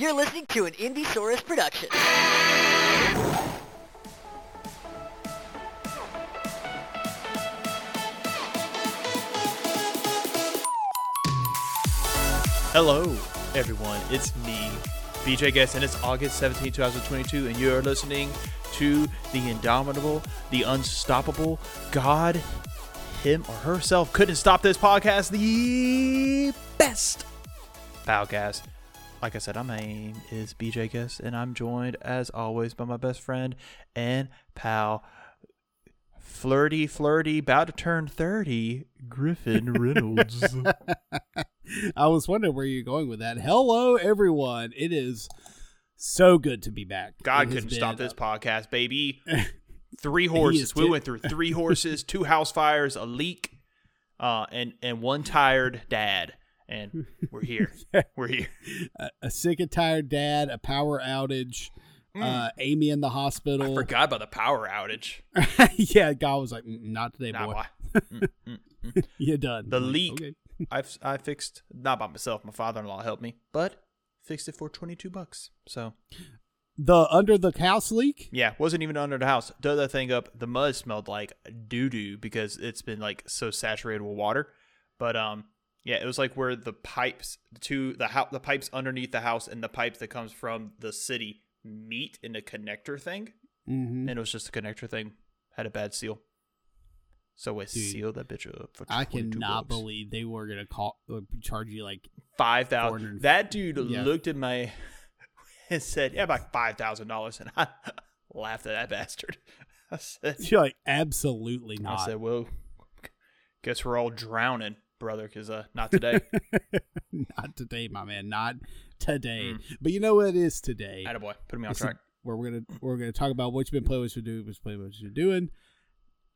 You're listening to an Indiesaurus production. Hello, everyone. It's me, BJ Guest, and it's August 17, 2022, and you're listening to the indomitable, the unstoppable God, him or herself couldn't stop this podcast, the best podcast. Like I said, my name is BJ Guest, and I'm joined, as always, by my best friend and pal, flirty, flirty, about to turn 30, Griffin Reynolds. I was wondering where you're going with that. Hello, everyone. It is so good to be back. God couldn't stop this podcast, baby. Three horses. We went through three horses, two house fires, a leak, uh, and and one tired dad. And we're here. We're here. a, a sick and tired dad, a power outage, uh, Amy in the Mm. I hospital. forgot about the power outage. yeah, God was like, "Mm, not today, Nah, boy. Mm, mm, mm. You're done. The I'm like, leak. okay. I've I fixed not by myself. My father-in-law helped me, but fixed it for twenty-two bucks. So The under the house leak. yeah, wasn't even under the house. Dug that thing up. The mud smelled like doo doo because it's been like so saturated with water. But um, yeah, it was like where the pipes to the house, the pipes underneath the house, and the pipes that comes from the city meet in a connector thing, hmm and it was just a connector thing had a bad seal. So I Dude, sealed that bitch up for. I 22 cannot bucks. believe they were gonna call charge you like five thousand. 400 That dude Yeah. looked at my and said, "Yeah, about five thousand dollars," and I laughed at that bastard. I said, you're like absolutely not." "I said, well, guess we're all drowning, brother, because uh, not today." not today, my man. Not today. Mm. But you know what it is today? Attaboy, put me on It's track. where we're gonna we're gonna talk about what you've been playing, what you're doing, what's playing, what you're doing.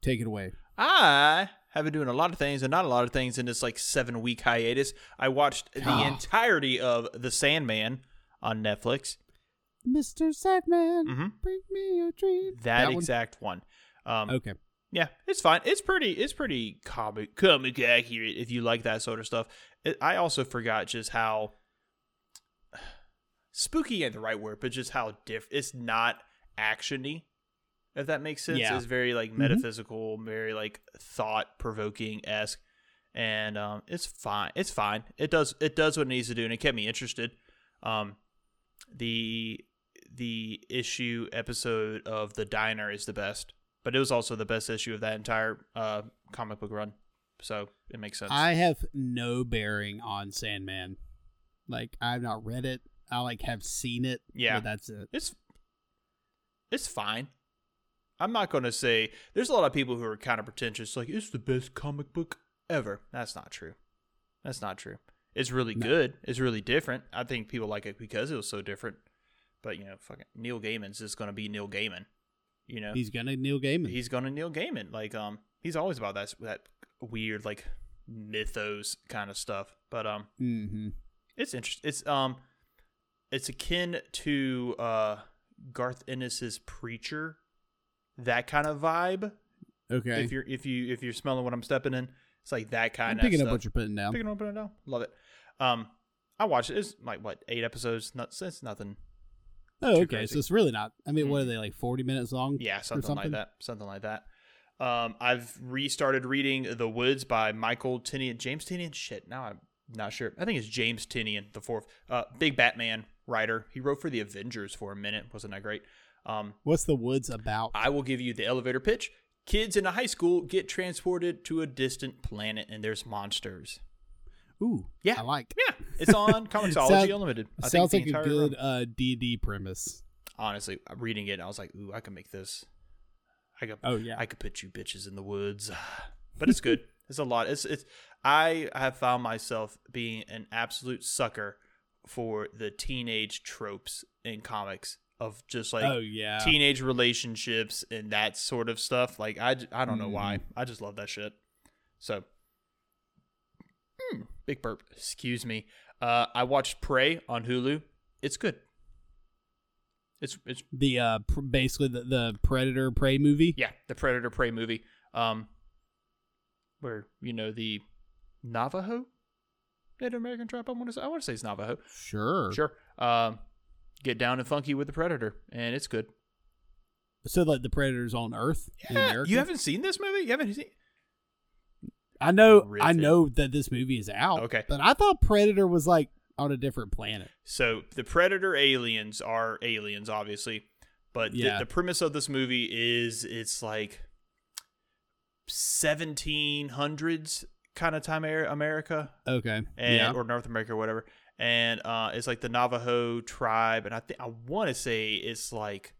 Take it away. I have been doing a lot of things and not a lot of things in this like seven week hiatus. I watched the entirety of The Sandman on Netflix. Mr. Sadman, Mhm. bring me a dream. That, one? exact one. Um, Okay. Yeah, it's fine. It's pretty. It's pretty comic comic accurate if you like that sort of stuff. It, I also forgot just how spooky ain't the right word, but just how diff. It's not actiony, if that makes sense. Yeah. It's very like Mhm. metaphysical, very like thought provoking esque, and um, it's fine. It's fine. It does. It does what it needs to do, and it kept me interested. Um, the the issue episode of the diner is the best but it was also the best issue of that entire uh, comic book run. So it makes sense. I have no bearing on Sandman. Like I've not read it. I like have seen it. Yeah. but that's it. it's it's fine. I'm not going to say there's a lot of people who are kind of pretentious, like it's the best comic book ever. That's not true. That's not true. It's really No. good. It's really different. I think people like it because it was so different. But you know, fucking Neil Gaiman's just going to be Neil Gaiman. You know, He's gonna Neil Gaiman. he's gonna Neil Gaiman. Like um, he's always about that that weird like mythos kind of stuff. But um, mm-hmm. it's interesting. It's um, it's akin to uh Garth Ennis's Preacher, that kind of vibe. Okay. If you're if you if you're smelling what I'm stepping in, it's like that kind I'm of picking stuff. up what you're putting down. picking up putting down. Love it. Um, I watched it. It's like what eight episodes? Not it's nothing. Oh, okay. crazy. So it's really not. I mean, what are Mm. they like? Forty minutes long? Yeah, or something, like that. Something like that. Um, I've restarted reading The Woods by Michael Tynion. James Tynion? Shit, now I'm not sure. I think it's James Tynion, the fourth. Uh, big Batman writer. He wrote for the Avengers for a minute. Wasn't that great? Um, What's the woods about? I will give you the elevator pitch. Kids in a high school get transported to a distant planet and there's monsters. Ooh, Yeah. I like. Yeah, it's on ComiXology Unlimited. I Sounds like a good uh, D&D premise. Honestly, reading it, I was like, ooh, I can make this. I could, Oh yeah. I could put you bitches in the woods, but it's good. it's a lot. It's it's. I have found myself being an absolute sucker for the teenage tropes in comics of just like oh yeah. teenage relationships and that sort of stuff. Like I, I don't know why. Mm-hmm. I just love that shit. So, big burp. Excuse me. Uh, I watched Prey on Hulu. It's good. It's it's the uh, pr- basically the, the Predator prey movie. yeah, the Predator Prey movie. Um, where you know the Navajo Native American tribe. I want to say, I want to say it's Navajo. Sure. Sure. Um, get down and funky with the predator, and it's good. So like the predators on Earth in America. you haven't seen this movie? You haven't seen? I know. I know that this movie is out. Okay. but I thought Predator was like on a different planet. So the predator aliens are aliens, obviously, but the- Yeah. the, premise of this movie is it's like 1700s kind of time era- America Okay. and yeah. or North America or whatever, and uh, it's like the Navajo tribe, and I think I want to say it's like.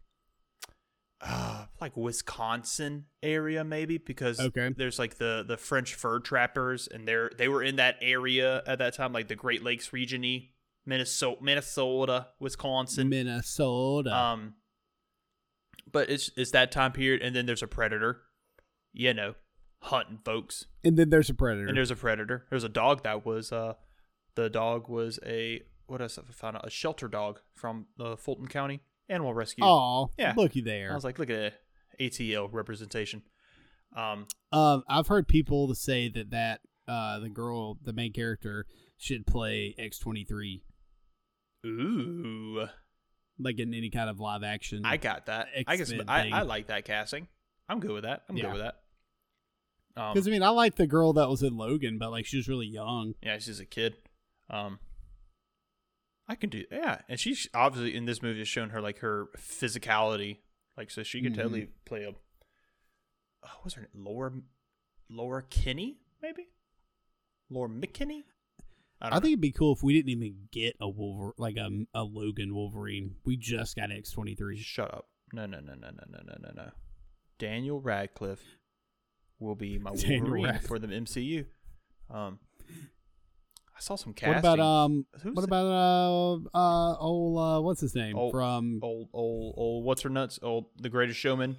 Uh, like Wisconsin area maybe because Okay. there's like the the French fur trappers and they're they were in that area at that time like the Great Lakes region y Minnesota Minnesota Wisconsin Minnesota. um but it's it's that time period and then there's a predator you know hunting folks and then there's a predator. and there's a predator there's a dog that was uh the dog was a what else I found out a shelter dog from uh, Fulton County Animal Rescue Oh, Yeah. looky there. I was like look at that ATL representation um Um, I've heard people say that that uh the girl, the main character, should play X twenty three, ooh like in any kind of live action. I got that. I guess X-Men I. I like that casting. I'm good with that. I'm Yeah. good with that. Um, because I mean, I like the girl that was in Logan, but like she was really young. yeah, she's a kid. Um, I can do yeah, and she's obviously in this movie has shown her like her physicality, like so she could Mhm. totally play a. Oh, what's her name? Laura, Laura Kinney, maybe. Laura McKinney. I, I, think it'd be cool if we didn't even get a Wolver like a, a Logan Wolverine. We just got X twenty three. Shut up! No, no, no, no, no, no, no, no, no. Daniel Radcliffe will be my Wolverine for the MCU. Um, I saw some casting. What about um? Who's what about uh uh old uh what's his name Old- from old old old what's her nuts old the greatest showman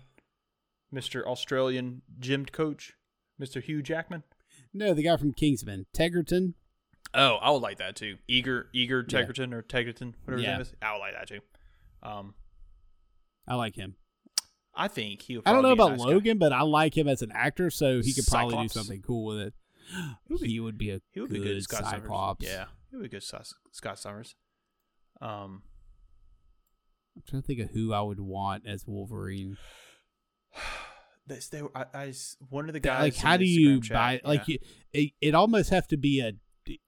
mr australian gym coach mr hugh jackman no the guy from Kingsman Tegerton. oh i would like that too eager eager Yeah. tegerton or tegerton whatever his name is i would like that too um I like him. i think he I don't know about Logan, but I like him as an actor, so he could probably do something cool with it. He would be a he would be good, good scott Cyclops. summers yeah he would be good scott, scott summers um I'm trying to think of who I would want as Wolverine. this they I, I, I one of the guys like, how do you chat, buy? Like, yeah. you, it, it almost have to be a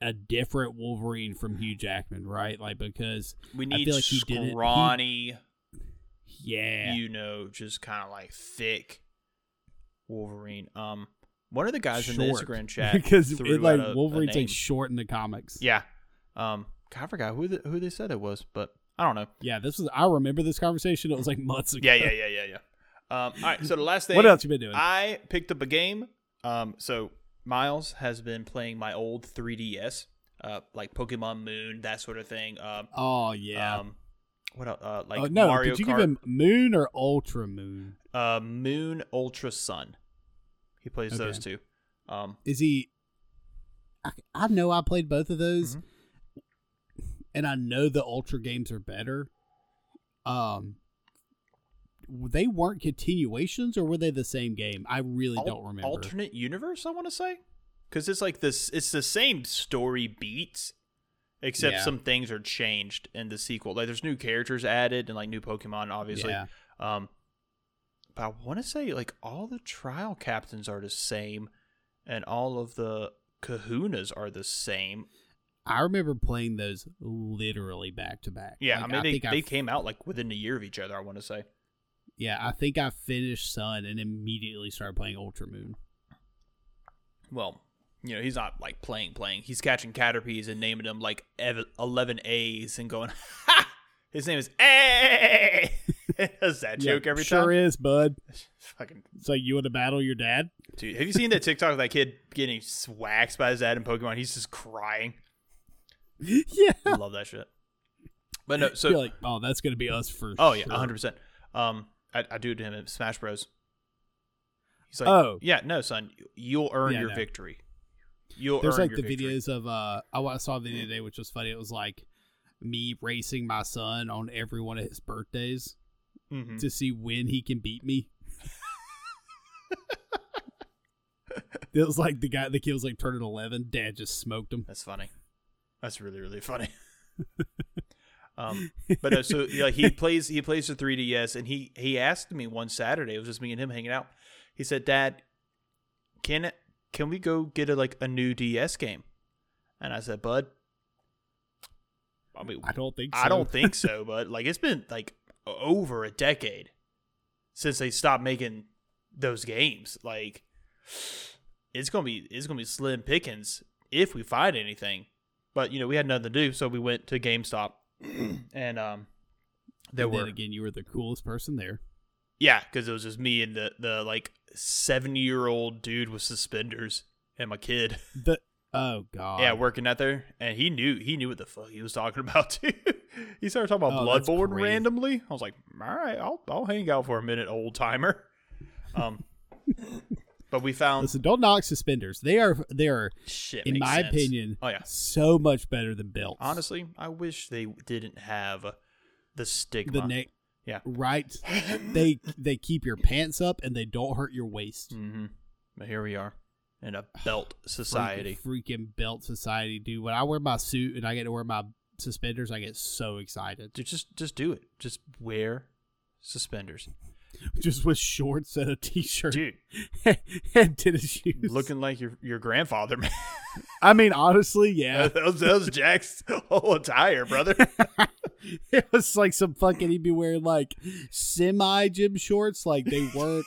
a different Wolverine from Hugh Jackman, right? Like because we I need feel like he did he- scrawny yeah, you know, just kind of like thick Wolverine. Um, one of the guys in the Short. Instagram chat because it, like a- a Wolverine's name. like short in the comics. yeah. Um, I forgot who the, who they said it was, but I don't know. Yeah, this was. I remember this conversation. It was like months ago. Yeah, yeah, yeah, yeah, yeah. Um, all right. So the last thing. What else you been doing? I picked up a game. Um, so Miles has been playing my old 3DS, uh, like Pokemon Moon, that sort of thing. Um, oh yeah. um, what else? Uh, like oh, no, Mario did you Kart. give him Moon or Ultra Moon? uh, Moon Ultra Sun. He plays Okay. those two. Um, Is he? I, I know I played both of those, Mhm. and I know the Ultra games are better. Um, they weren't continuations, or were they the same game? I really al- don't remember. alternate universe. I want to say because it's like this. It's the same story beats, except Yeah. some things are changed in the sequel. Like there's new characters added and like new Pokemon, obviously. Yeah. Um, but I want to say like all the trial captains are the same, and all of the Kahunas are the same. I remember playing those literally back to back. Yeah, Like, I mean they think they I- came out like within a year of each other. I want to say. Yeah, I think I finished Sun and immediately started playing Ultra Moon. well, you know, he's not like playing, playing. He's catching caterpies and naming them like 11 A's and going, ha! His name is A! Does that joke Yeah, every sure time? Sure is, bud. Fucking It's like you want to battle your dad? dude. Have you seen that TikTok of that kid getting waxed by his dad in Pokemon? He's just crying. yeah. I love that shit. But no, so You're like, oh, that's gonna be us for oh yeah, sure. 100. percent Um, I, I do it to him in Smash Bros. He's like, Oh. yeah, no, son, you'll earn Yeah, your no. victory. You'll There's earn like your the victory. videos of uh, I saw a video today which was funny. It was like me racing my son on every one of his birthdays Mhm. to see when he can beat me. it was like the guy, the kid was like turning eleven. Dad just smoked him. That's funny. That's really really funny. Um, but uh, so yeah, he plays he plays the 3ds, and he he asked me one Saturday. It was just me and him hanging out. He said, "Dad, can it can we go get a like a new DS game?" And I said, "Bud, I mean, I don't think so. I don't think so, but like it's been like over a decade since they stopped making those games. Like it's gonna be it's gonna be slim pickings if we find anything. But you know, we had nothing to do, so we went to GameStop and um there And were again, you were the coolest person there. yeah, because it was just me and the the like seventy year old dude with suspenders and my kid. The oh god. Yeah, working out there, and he knew he knew what the fuck he was talking about too. he started talking about Oh, Bloodborne randomly. I was like, all right, I'll I'll hang out for a minute, old timer. Um, but we found Listen, don't knock suspenders. They are they are shit. in my sense. opinion oh yeah. so much better than belts. Honestly, I wish they didn't have the stigma. the neck yeah. right. they they keep your pants up and they don't hurt your waist. Mm-hmm. But here we are in a belt society. Freaking, freaking belt society, dude. When I wear my suit and I get to wear my suspenders, I get so excited. Dude, just just do it. Just wear suspenders, Just with shorts and a t-shirt dude. and tennis shoes. Looking like your your grandfather, man. I mean, honestly, yeah. that, was, that was Jack's whole attire, brother. it was like some fucking he'd be wearing like semi gym shorts, like they weren't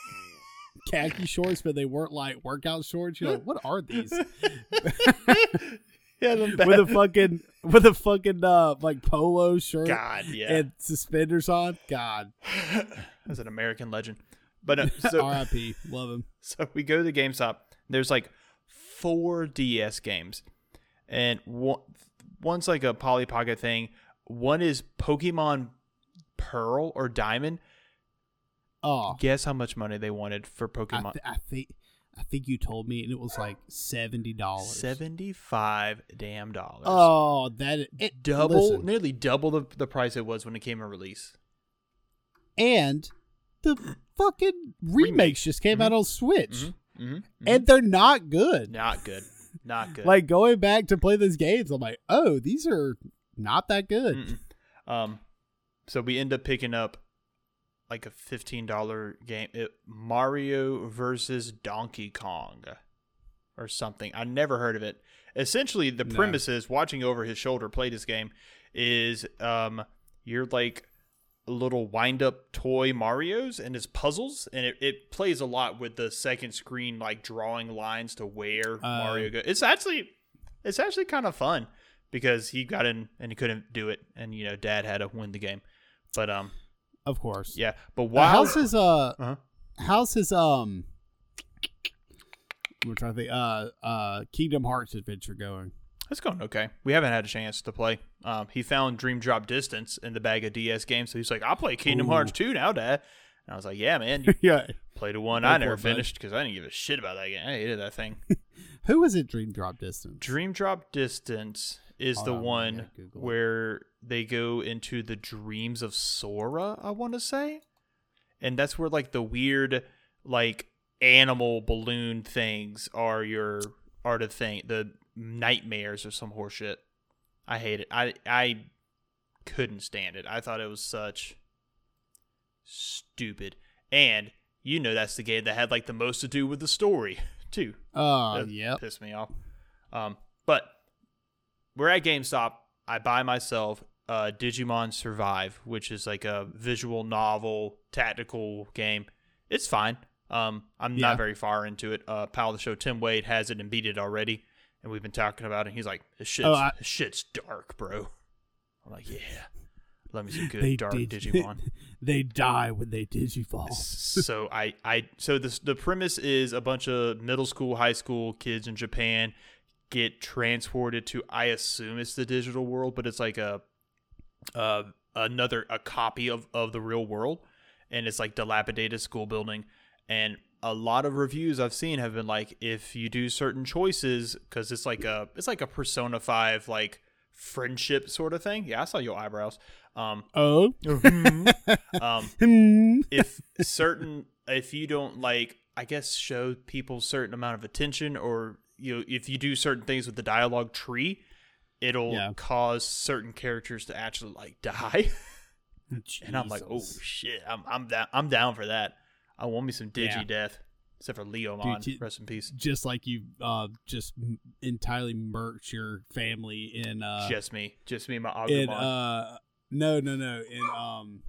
khaki shorts, but they weren't like workout shorts. You're like, what are these? yeah, with a fucking with a fucking uh like polo shirt God, yeah, and suspenders on. God, that's an American legend. But uh, so R.I.P. Love him. so we go to GameStop. There's like four DS games, and one one's like a Polly Pocket thing. One is Pokemon Pearl or Diamond. Oh, Guess how much money they wanted for I, Pokemon? th- I think I think you told me, and it was like seventy dollars. Seventy-five damn dollars. Oh, that it, double, listen, nearly double the the price it was when it came in release. and the fucking remakes just came out on Switch, Mm-hmm. and they're not good. Not good. Not good. Like going back to play those games, I'm like, oh, these are not that good. Mm-mm. Um, so we end up picking up like a fifteen dollar game, it, Mario versus Donkey Kong, or something. I never heard of it. Essentially, the No. premise is watching over his shoulder play this game is um you're like a little wind up toy Mario's and it's puzzles and it, it plays a lot with the second screen like drawing lines to where Mario goes. It's actually it's actually kind of fun because he got in and he couldn't do it and you know dad had to win the game. But um Of course. yeah, but Uh, while how's his uh Uh-huh. how's his um we're trying to think uh uh Kingdom Hearts adventure going. It's going okay. We haven't had a chance to play. Um, he found Dream Drop Distance in the bag of DS games, so he's like, "I'll play Kingdom Ooh. Hearts 2 now, Dad." And I was like, "Yeah, man, you yeah. played a one I never finished because I didn't give a shit about that game. I hated that thing." Who was it Dream Drop Distance? Dream Drop Distance is Hold the on, one gotta Google it. where they go into the dreams of Sora, I want to say. And that's where like the weird like animal balloon things are your are the thing the nightmares or some horseshit. I hate it. I I couldn't stand it. I thought it was such stupid. And you know that's the game that had like the most to do with the story too. Oh, That yep. pissed me off. Um, but we're at GameStop. I buy myself uh, Digimon Survive, which is like a visual novel tactical game. It's fine. Um, I'm Yeah. not very far into it. Uh, pal of the show Tim Wade has it and beat it already, and we've been talking about it. He's like, "This shit's, Oh, I- this shit's dark, bro." I'm like, "Yeah, let me some good They dark did- Digimon." They die when they digivolve. so I, I so this the premise is a bunch of middle school, high school kids in Japan get transported to I assume it's the digital world, but it's like a uh another a copy of of the real world and it's like dilapidated school building and a lot of reviews I've seen have been like if you do certain choices cuz it's like a it's like a persona 5 like friendship sort of thing. Yeah, I saw your eyebrows. Um Oh. um Hmm. if certain if you don't like i guess show people certain amount of attention or you know if you do certain things with the dialogue tree it'll Yeah. cause certain characters to actually like die. and I'm like, oh shit, I'm I'm down I'm down for that. I want me some digi Yeah. death, except for Leomon. Dude, rest in peace. just like you uh just entirely murked your family in uh just me, just me, and my in Agumon. uh no no no in um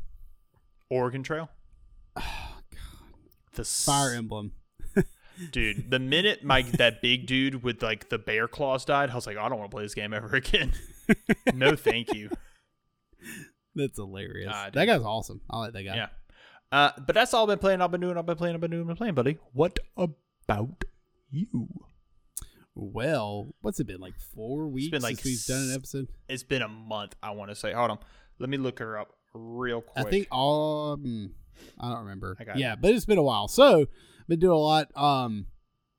Oregon Trail. God, The s- Fire Emblem. Dude. The minute my that big dude with like the bear claws died, I was like, I don't want to play this game ever again. no, thank you. That's hilarious. Dude. that guy's awesome. I like that guy. Yeah. Uh, but that's all I've been playing. I've been doing. I've been playing. I've been doing. I've been playing, buddy. What about you? Well, what's it been like four weeks been, like, since we've done an episode? It's been a month. I want to say. Hold on. Let me look her up real quick. I think all um, I don't remember. I got yeah, it. but it's been a while. So been doing a lot. Um,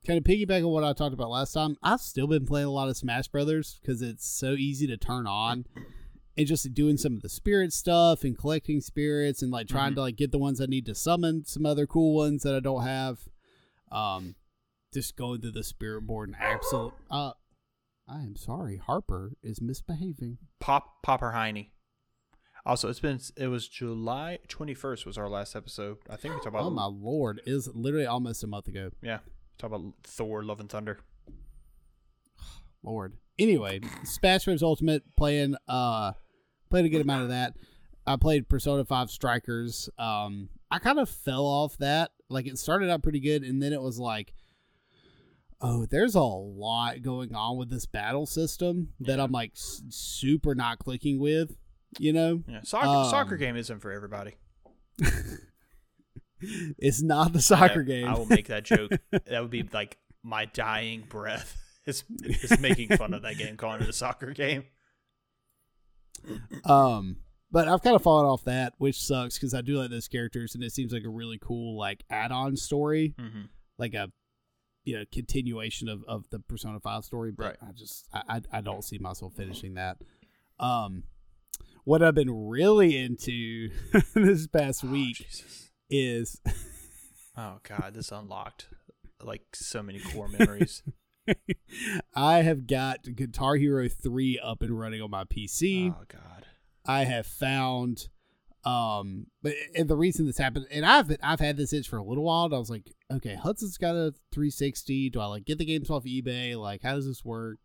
kind of piggyback on what I talked about last time. I've still been playing a lot of Smash Brothers because it's so easy to turn on, and just doing some of the spirit stuff and collecting spirits and like trying Mhm. to like get the ones I need to summon some other cool ones that I don't have. Um, just going through the spirit board and absolute. Uh, I am sorry, Harper is misbehaving. Pop Popper Heine. Also, it's been. It was July twenty first was our last episode. I think we talked about. Oh my lord, Is literally almost a month ago. Yeah, talk about Thor: Love and Thunder. Lord. Anyway, Smash Bros. Ultimate playing uh played a good amount of that. I played Persona 5 Strikers. Um I kind of fell off that. Like it started out pretty good and then it was like oh, there's a lot going on with this battle system that I'm like s- super not clicking with, you know? Yeah, soccer Um, soccer game isn't for everybody. It's not the soccer I- game. I will make that joke. that would be like my dying breath. Is is making fun of that game, calling it a soccer game. Um, but I've kind of fallen off that, which sucks because I do like those characters, and it seems like a really cool like add-on story, Mm-hmm. like a you know continuation of of the Persona Five story. But Right. I just I, I I don't see myself finishing that. Um, what I've been really into this past week Jesus. is Oh god, this unlocked like so many core memories. I have got Guitar Hero three up and running on my PC. oh god. I have found um but and the reason this happened and I've been, I've had this itch for a little while and I was like okay Hudson's got a 360 do I like get the games off eBay like how does this work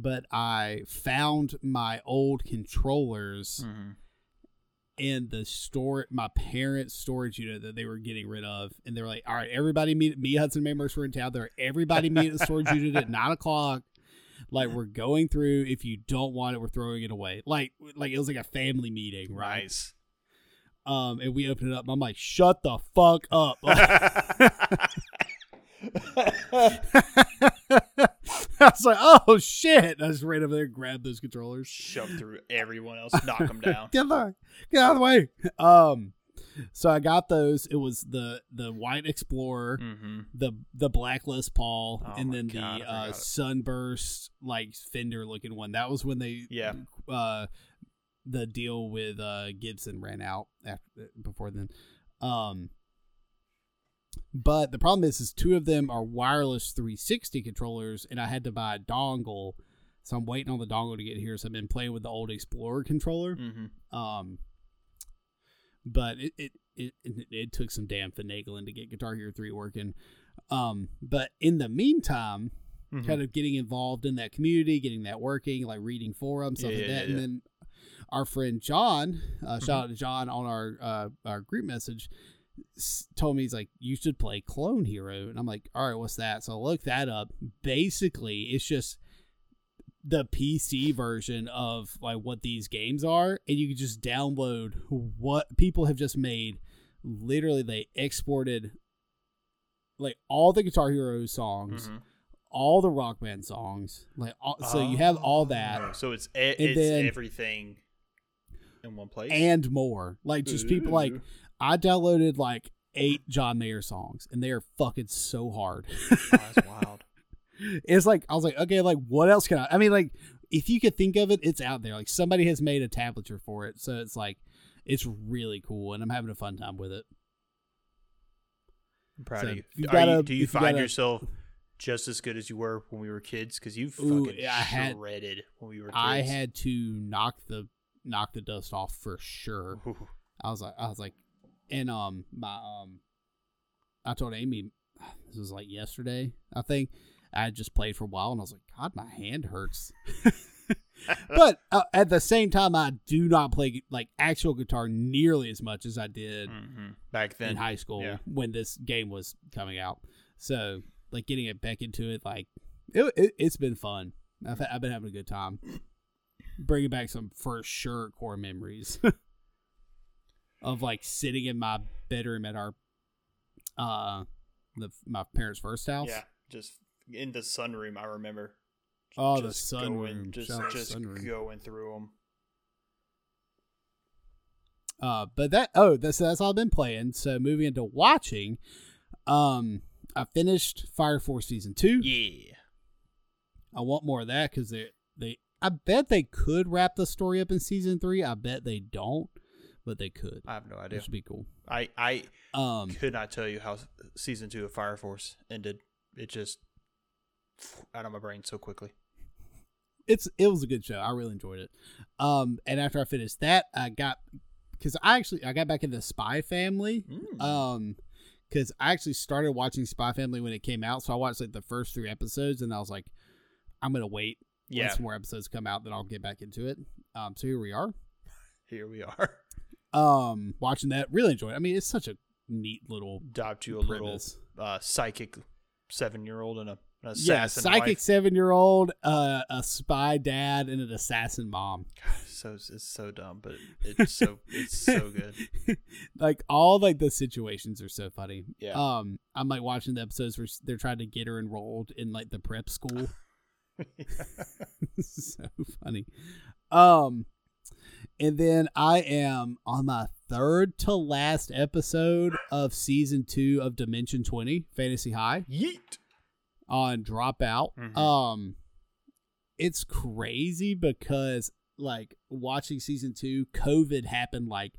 but I found my old controllers Mhm. in the store my parents storage unit that they were getting rid of and they were like all right everybody meet me Hudson members were in town. There everybody meet at the storage unit at nine o'clock. Like we're going through. If you don't want it we're throwing it away. Like like it was like a family meeting right? Nice. um and we opened it up. I'm like shut the fuck up i was like oh shit. I just ran over there grabbed those controllers. Shove through everyone else, knock them down. get the get out of the way. Um so i got those. It was the the white explorer Mm-hmm. the the black Les Paul Oh and then God, the uh sunburst like fender looking one. That was when they Yeah. uh the deal with uh gibson ran out after before then. Um but the problem is is two of them are wireless 360 controllers and i had to buy a dongle so i'm waiting on the dongle to get here so i've been playing with the old explorer controller Mm-hmm. um, but it it, it it took some damn finagling to get Guitar Hero three working. Um, but in the meantime, Mm-hmm. kind of getting involved in that community, getting that working, like reading forums, stuff Yeah, like that, yeah, and yeah. then our friend John, uh, shout out to John on our uh, our group message, told me he's like you should play Clone Hero, and I'm like, all right, what's that? So I looked that up. Basically, it's just the PC version of like what these games are, and you can just download what people have just made. Literally, they exported like all the Guitar Hero songs, Mhm. all the Rock Band songs, like all, so you have all that Oh, So it's And it's then- everything in one place. and more. Like just people like Ooh. I downloaded like eight John Mayer songs, and they are fucking so hard. Oh, that's wild. it's like I was like, okay, like what else can I? I mean, like if you could think of it, it's out there. Like somebody has made a tablature for it, so it's like it's really cool, and I'm having a fun time with it. I'm proud So of you. you gotta- you, do you you find gotta- yourself just as good as you were when we were kids? Because you Ooh, fucking I had- shredded when we were kids. I had to knock the knock the dust off for sure. Ooh. I was like, I was like, and um, my um, I told Amy this was like yesterday. I think I had just played for a while, and I was like, God, my hand hurts. but uh, at the same time, I do not play like actual guitar nearly as much as I did Mhm. Back then, in high school yeah. when this game was coming out. So, like getting it back into it, like it, it it's been fun. I've I've been having a good time, bringing back some for sure core memories of like sitting in my bedroom at our uh the my parents' first house. yeah, just in the sunroom. I remember. Oh, the Just going- sunroom. Just, Shout just sunroom. going through them. Uh, but that oh, that's that's all I've been playing. So moving into watching, um, I finished Fire Force season two. Yeah. I want more of that because they they I bet they could wrap the story up in season three. I bet they don't, but they could, I have no idea. which would be cool. I I Um, could not tell you how season two of Fire Force ended. It just out of my brain so quickly. it's it was a good show. I really enjoyed it. Um, and after I finished that, I got because I actually I got back into Spy Family. Mm. Um, because I actually started watching Spy Family when it came out, so I watched like the first three episodes, and I was like, I'm gonna wait. yeah, Once more episodes come out, then I'll get back into it. Um, so here we are. here we are. Um, watching that, really enjoyed. it. I mean, it's such a neat little Adopt you a premise. little uh, psychic seven year old and a, an yeah, psychic seven year old, uh, a spy dad, and an assassin mom. So it's so dumb, but it's so it's so good. like all like the situations are so funny. Yeah. Um, I'm like watching the episodes where they're trying to get her enrolled in like the prep school. so funny. Um, and then I am on my third to last episode of season two of Dimension Twenty Fantasy High Yeet. on Dropout. Mhm. Um, it's crazy because like watching season two, COVID happened like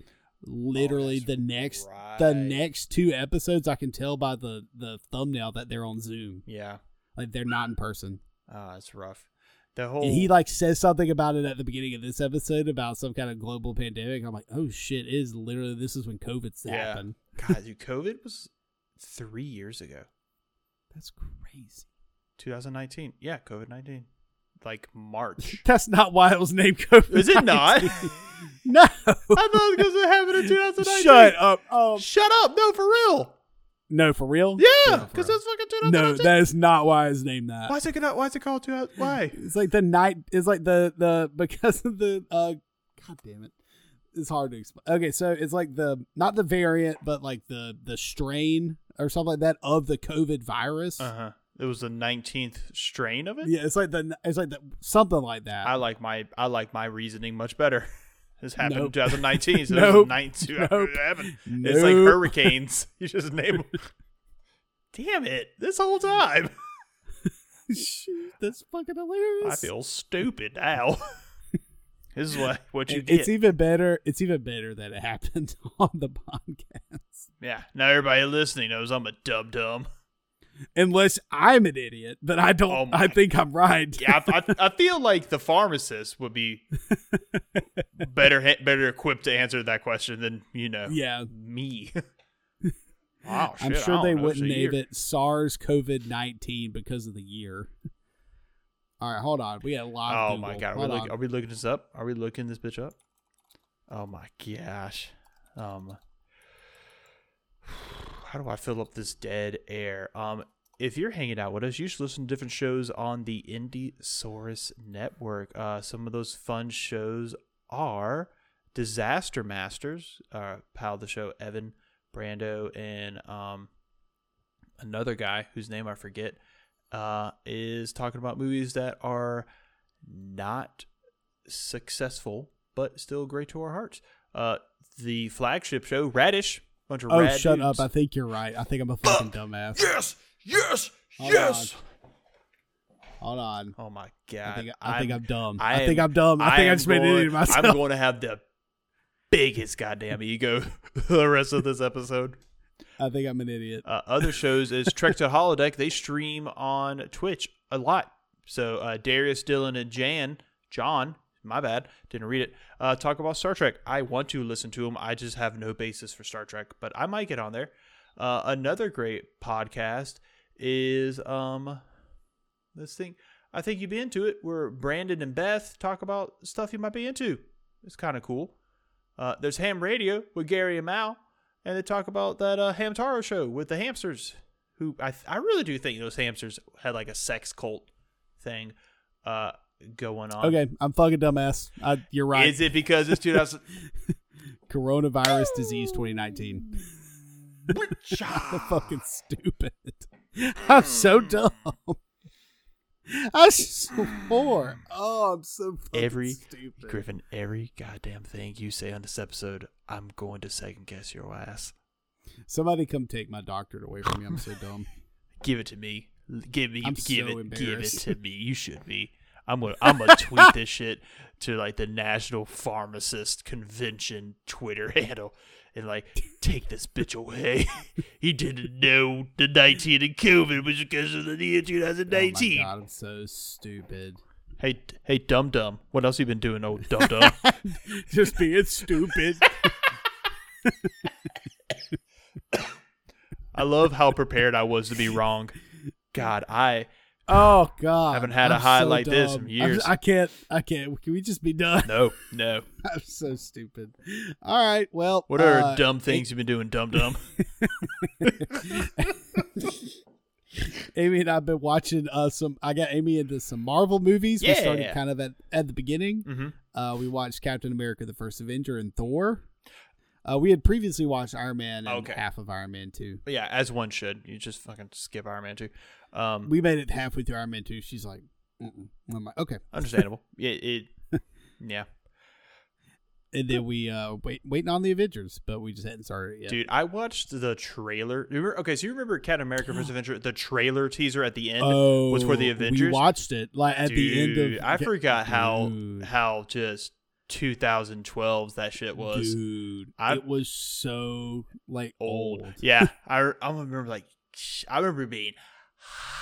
literally Oh, the next the next two episodes. I can tell by the the thumbnail that they're on Zoom, Yeah. like they're not in person. Ah, it's rough. The whole he like says something about it at the beginning of this episode about some kind of global pandemic. I'm like, oh shit, it is literally this is when COVID's Yeah. happened. God, dude, COVID was three years ago. That's crazy. 2019. Yeah, COVID 19. Like March. That's not why it was named COVID. Is it not? no. I thought it was because it happened in 2019. Shut up. Um, Shut up. No, for real. No, for real. Yeah, No, for because real. that's fucking No, that is not why it's named that. why is it gonna, Why is it called 2000? Why? It's like the night. It's like the the because of the uh. God damn it. It's hard to explain. Okay, so it's like the not the variant, but like the the strain or something like that of the COVID virus. Uh huh. It was the 19th strain of it. Yeah, it's like the it's like the something like that. I like my I like my reasoning much better. This happened Nope. in 2019, so Nope. 19. Nope. It's like hurricanes. You just name them. Damn it! This whole time, Shoot, that's fucking hilarious. I feel stupid now. this is what what you And get. It's even better. It's even better that it happened on the podcast. yeah. Now everybody listening knows I'm a dum dum. Unless I'm an idiot, but I don't. Oh I think I'm right. Yeah, I, I, I feel like the pharmacist would be better better equipped to answer that question than you know yeah. me. wow, I'm sure they wouldn't name year. it SARS COVID nineteen because of the year. All right, hold on. We got a lot. Oh of my god, are we, look, are we looking this up? Are we looking this bitch up? Oh my gosh. Um how do I fill up this dead air? Um if you're hanging out with us, you should listen to different shows on the Indiesaurus Network. Uh some of those fun shows are Disaster Masters, uh pal of the show Evan Brando and um another guy whose name I forget uh, is talking about movies that are not successful but still great to our hearts. Uh, the flagship show, Radish, bunch of Oh, rad shut dudes. up! I think you're right. I think I'm a fucking dumbass. yes, yes, Hold yes. Hold on. Oh my god! I think I think I'm dumb. I, I think I'm dumb. I, think I am just made an going- idiot of myself. I'm going to have the biggest goddamn ego the rest of this episode. I think I'm an idiot. Uh, other shows is Trek to Holodeck. They stream on Twitch a lot. So uh, Darius, Dylan, and Jan, John, my bad, didn't read it. Uh, talk about Star Trek. I want to listen to them. I just have no basis for Star Trek, but I might get on there. Uh, another great podcast is um, this thing. I think you'd be into it. Where Brandon and Beth talk about stuff you might be into. It's kind of cool. Uh, there's Ham Radio with Gary and Mal, and they talk about that uh, Hamtaro show with the hamsters. Who I I really do think those hamsters had like a sex cult thing uh, going on. Okay, I'm fucking dumbass. I, you're right. Is it because it's 2000? Coronavirus disease 2019. I'm fucking stupid. I'm so dumb. I swore. Oh, I'm so fucking every stupid. Griffin, every goddamn thing you say on this episode, I'm going to second guess your ass. Somebody come take my doctorate away from me. I'm so dumb. Give it to me. Give me. I'm give so it. Give it to me. You should be. I'm gonna. I'm gonna tweet this shit to like the National Pharmacist Convention Twitter handle, and like take this bitch away. he didn't know the 19 and COVID was because of the year 2019. Oh my god, I'm so stupid. hey, hey, dum dum. What else you been doing, old dum dum? Just being stupid. I love how prepared I was to be wrong. God, I Oh god, I Haven't had a I'm high so like this in dumb. I'm- years. I can't. I can't. Can we just be done? no, no. I'm so stupid. All right. Well, What are uh, dumb things you've been doing, dumb dumb? Amy and I've been watching uh, some. I got Amy into some Marvel movies. We started kind of at at the beginning. hmm Uh, we watched Captain America: The First Avenger and Thor. Uh, we had previously watched Iron Man and Okay. half of Iron Man two. Yeah, as one should. You just fucking skip Iron Man 2. Um, We made it halfway through Iron Man two. She's like, like, okay. understandable. yeah, it. Yeah, And then we uh wait waiting on the Avengers, but we just hadn't started yet. dude, I watched the trailer. Remember, okay, so you remember Captain America: First Avenger? The trailer teaser at the end oh, was for the We Avengers. watched it like at dude, the end of. I forgot how Dude. how just 2012 that shit was. Dude, I- it was so like old. old. Yeah, I I remember like I remember being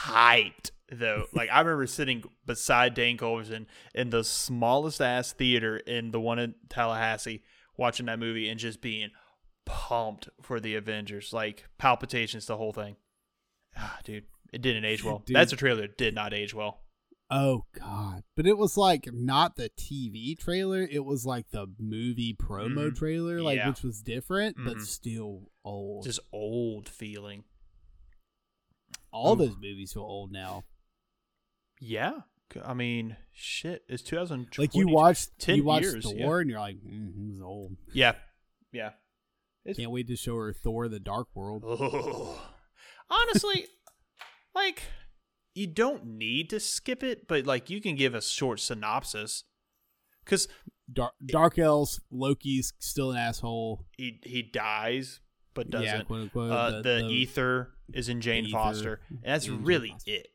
hyped though. Like I remember sitting beside Dane Culverson in the smallest ass theater in the one in Tallahassee watching that movie and just being pumped for the Avengers, like palpitations, the whole thing. Ah, dude, it didn't age well. Dude. That's a trailer that did not age well. Oh god. But it was like not the TV trailer, it was like the movie promo Mhm. trailer, like Yeah. which was different, but Mhm. still old. Just old feeling. All Ooh. those movies feel old now. Yeah. I mean, shit. It's 2020. Like you watched 10 you watched years, Thor yeah. and you're like, mm, he's old. Yeah. Yeah. It's Can't wait to show her Thor the Dark World. Oh. Honestly, like you don't need to skip it, but like you can give a short synopsis because Dark, Dark Elves, Loki's still an asshole. he he dies but doesn't. Yeah, quote unquote. uh, the, ether is in Jane Foster, and that's really Foster. it.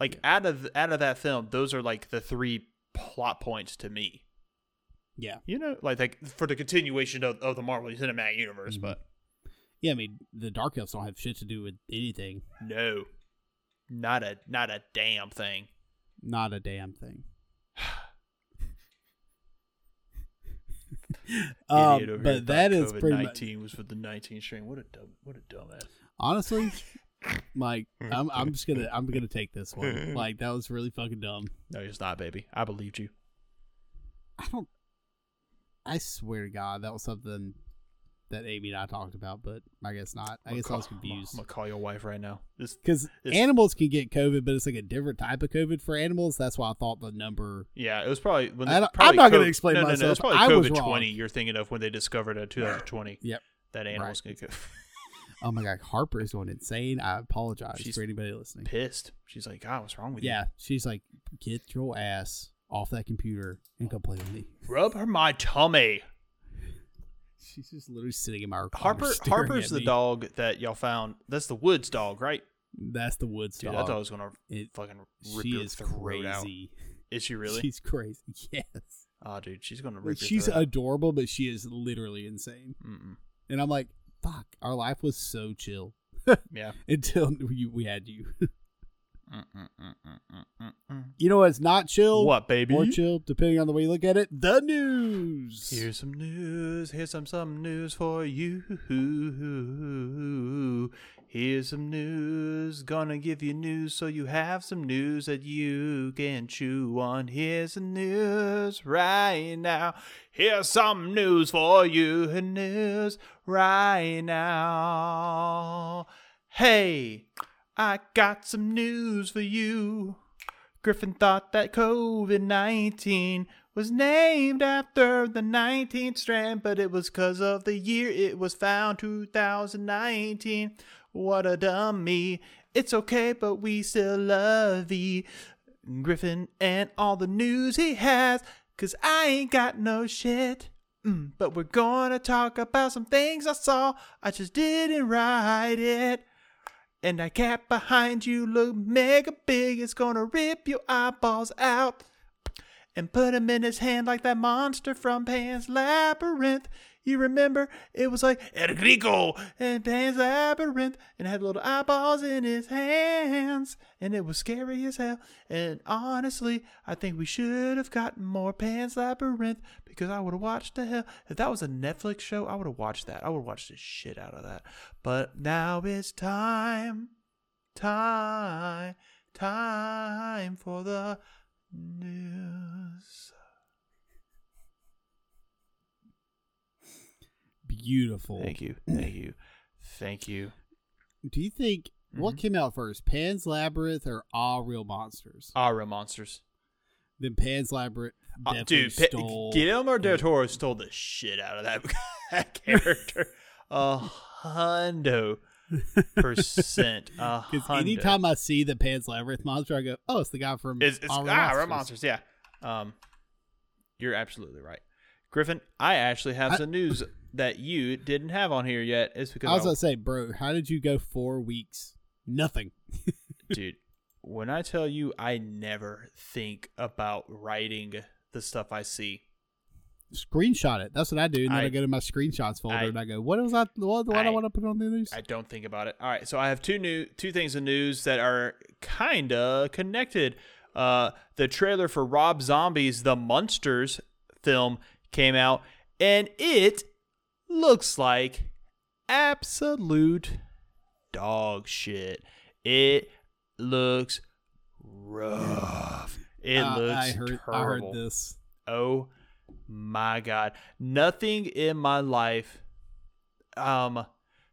Like out of out of that film, those are like the three plot points to me. Yeah. You know, like like for the continuation of, of the Marvel Cinematic Universe, Mhm. but Yeah, I mean the Dark Elves don't have shit to do with anything. no, not a not a damn thing. Not a damn thing. um, Idiot over here but that is COVID pretty much nineteen was for the nineteen strain. What a dumb, what a dumbass. honestly, like I'm, I'm just gonna, I'm gonna take this one. Like that was really fucking dumb. No, it's not, baby. I believed you. I don't. I swear to God, that was something that Amy and I talked about, but I guess not. I I'm guess I was confused. I'm gonna call your wife right now. Because animals can get COVID, but it's like a different type of COVID for animals. That's why I thought the number. yeah, it was probably. When they, probably I'm not gonna COVID explain no, No, no, myself. it's probably I was COVID wrong. twenty. You're thinking of when they discovered in 2020 Yep. that animals can get Oh my God, Harper is going insane. I apologize She's for anybody listening. pissed. She's like, God, what's wrong with you? Yeah, she's like, get your ass off that computer and come play with me. Rub her my tummy. She's just literally sitting in my Harper Harper's the dog that y'all found. That's the Woods dog, right? That's the woods Dude, dog. that dog's gonna It- fucking rip she your is throat out. crazy. Is she really? She's crazy. Yes. oh, dude, she's gonna rip she's adorable, but she is literally insane. Mm-mm. And I'm like, fuck, our life was so chill Yeah. until we, we had you. You know what's not chill? What, baby? Or chill, depending on the way you look at it. The news. Here's some news. Here's some some news for you. Here's some news. Gonna give you news so you have some news that you can chew on. Here's the news right now. Here's some news for you. News right now. Hey, I got some news for you. Griffin thought that COVID 19 was named after the 19th strand, but it was because of the year it was found, 2019. What a dummy. It's okay, but we still love the Griffin and all the news he has, because I ain't got no shit. Mm, but we're gonna talk about some things I saw, I just didn't write it. And that cat behind you look mega big. It's gonna rip your eyeballs out. And put him in his hand like that monster from Pan's Labyrinth. You remember? It was like El Grigo and Pan's Labyrinth. And had little eyeballs in his hands. And it was scary as hell. And honestly, I think we should have gotten more Pan's Labyrinth because I would have watched the hell. If that was a Netflix show, I would have watched that. I would have watched the shit out of that. But now it's time, time, time for the news. Beautiful. Thank you. Thank you. Thank you. Do you think what Mm-hmm. came out first, Pan's Labyrinth or All Real Monsters? All Real monsters. Then Pan's Labyrinth Uh, dude, stole. Guillermo del Toro stole the shit out of that, that character. A hundo percent. Because anytime I see the Pan's Labyrinth monster, I go, "Oh, it's the guy from It's, it's All Real ah, Monsters." Red Monsters. Yeah. Um, you're absolutely right, Griffin. I actually have I- some news that you didn't have on here yet. It's because I was I- gonna say, bro, how did you go four weeks? Nothing. dude, when I tell you, I never think about writing the stuff I see. Screenshot it. That's what I do. And then I, I- go to my screenshots folder I- and I go, "What was that? What, what I, I- want to put on the news?" I don't think about it. All right, so I have two new two things of news that are kinda connected. Uh, the trailer for Rob Zombie's The Monsters film came out, and it looks like absolute dog shit. It looks rough. It Uh, looks I heard. terrible. I heard this. Oh my god. Nothing in my life um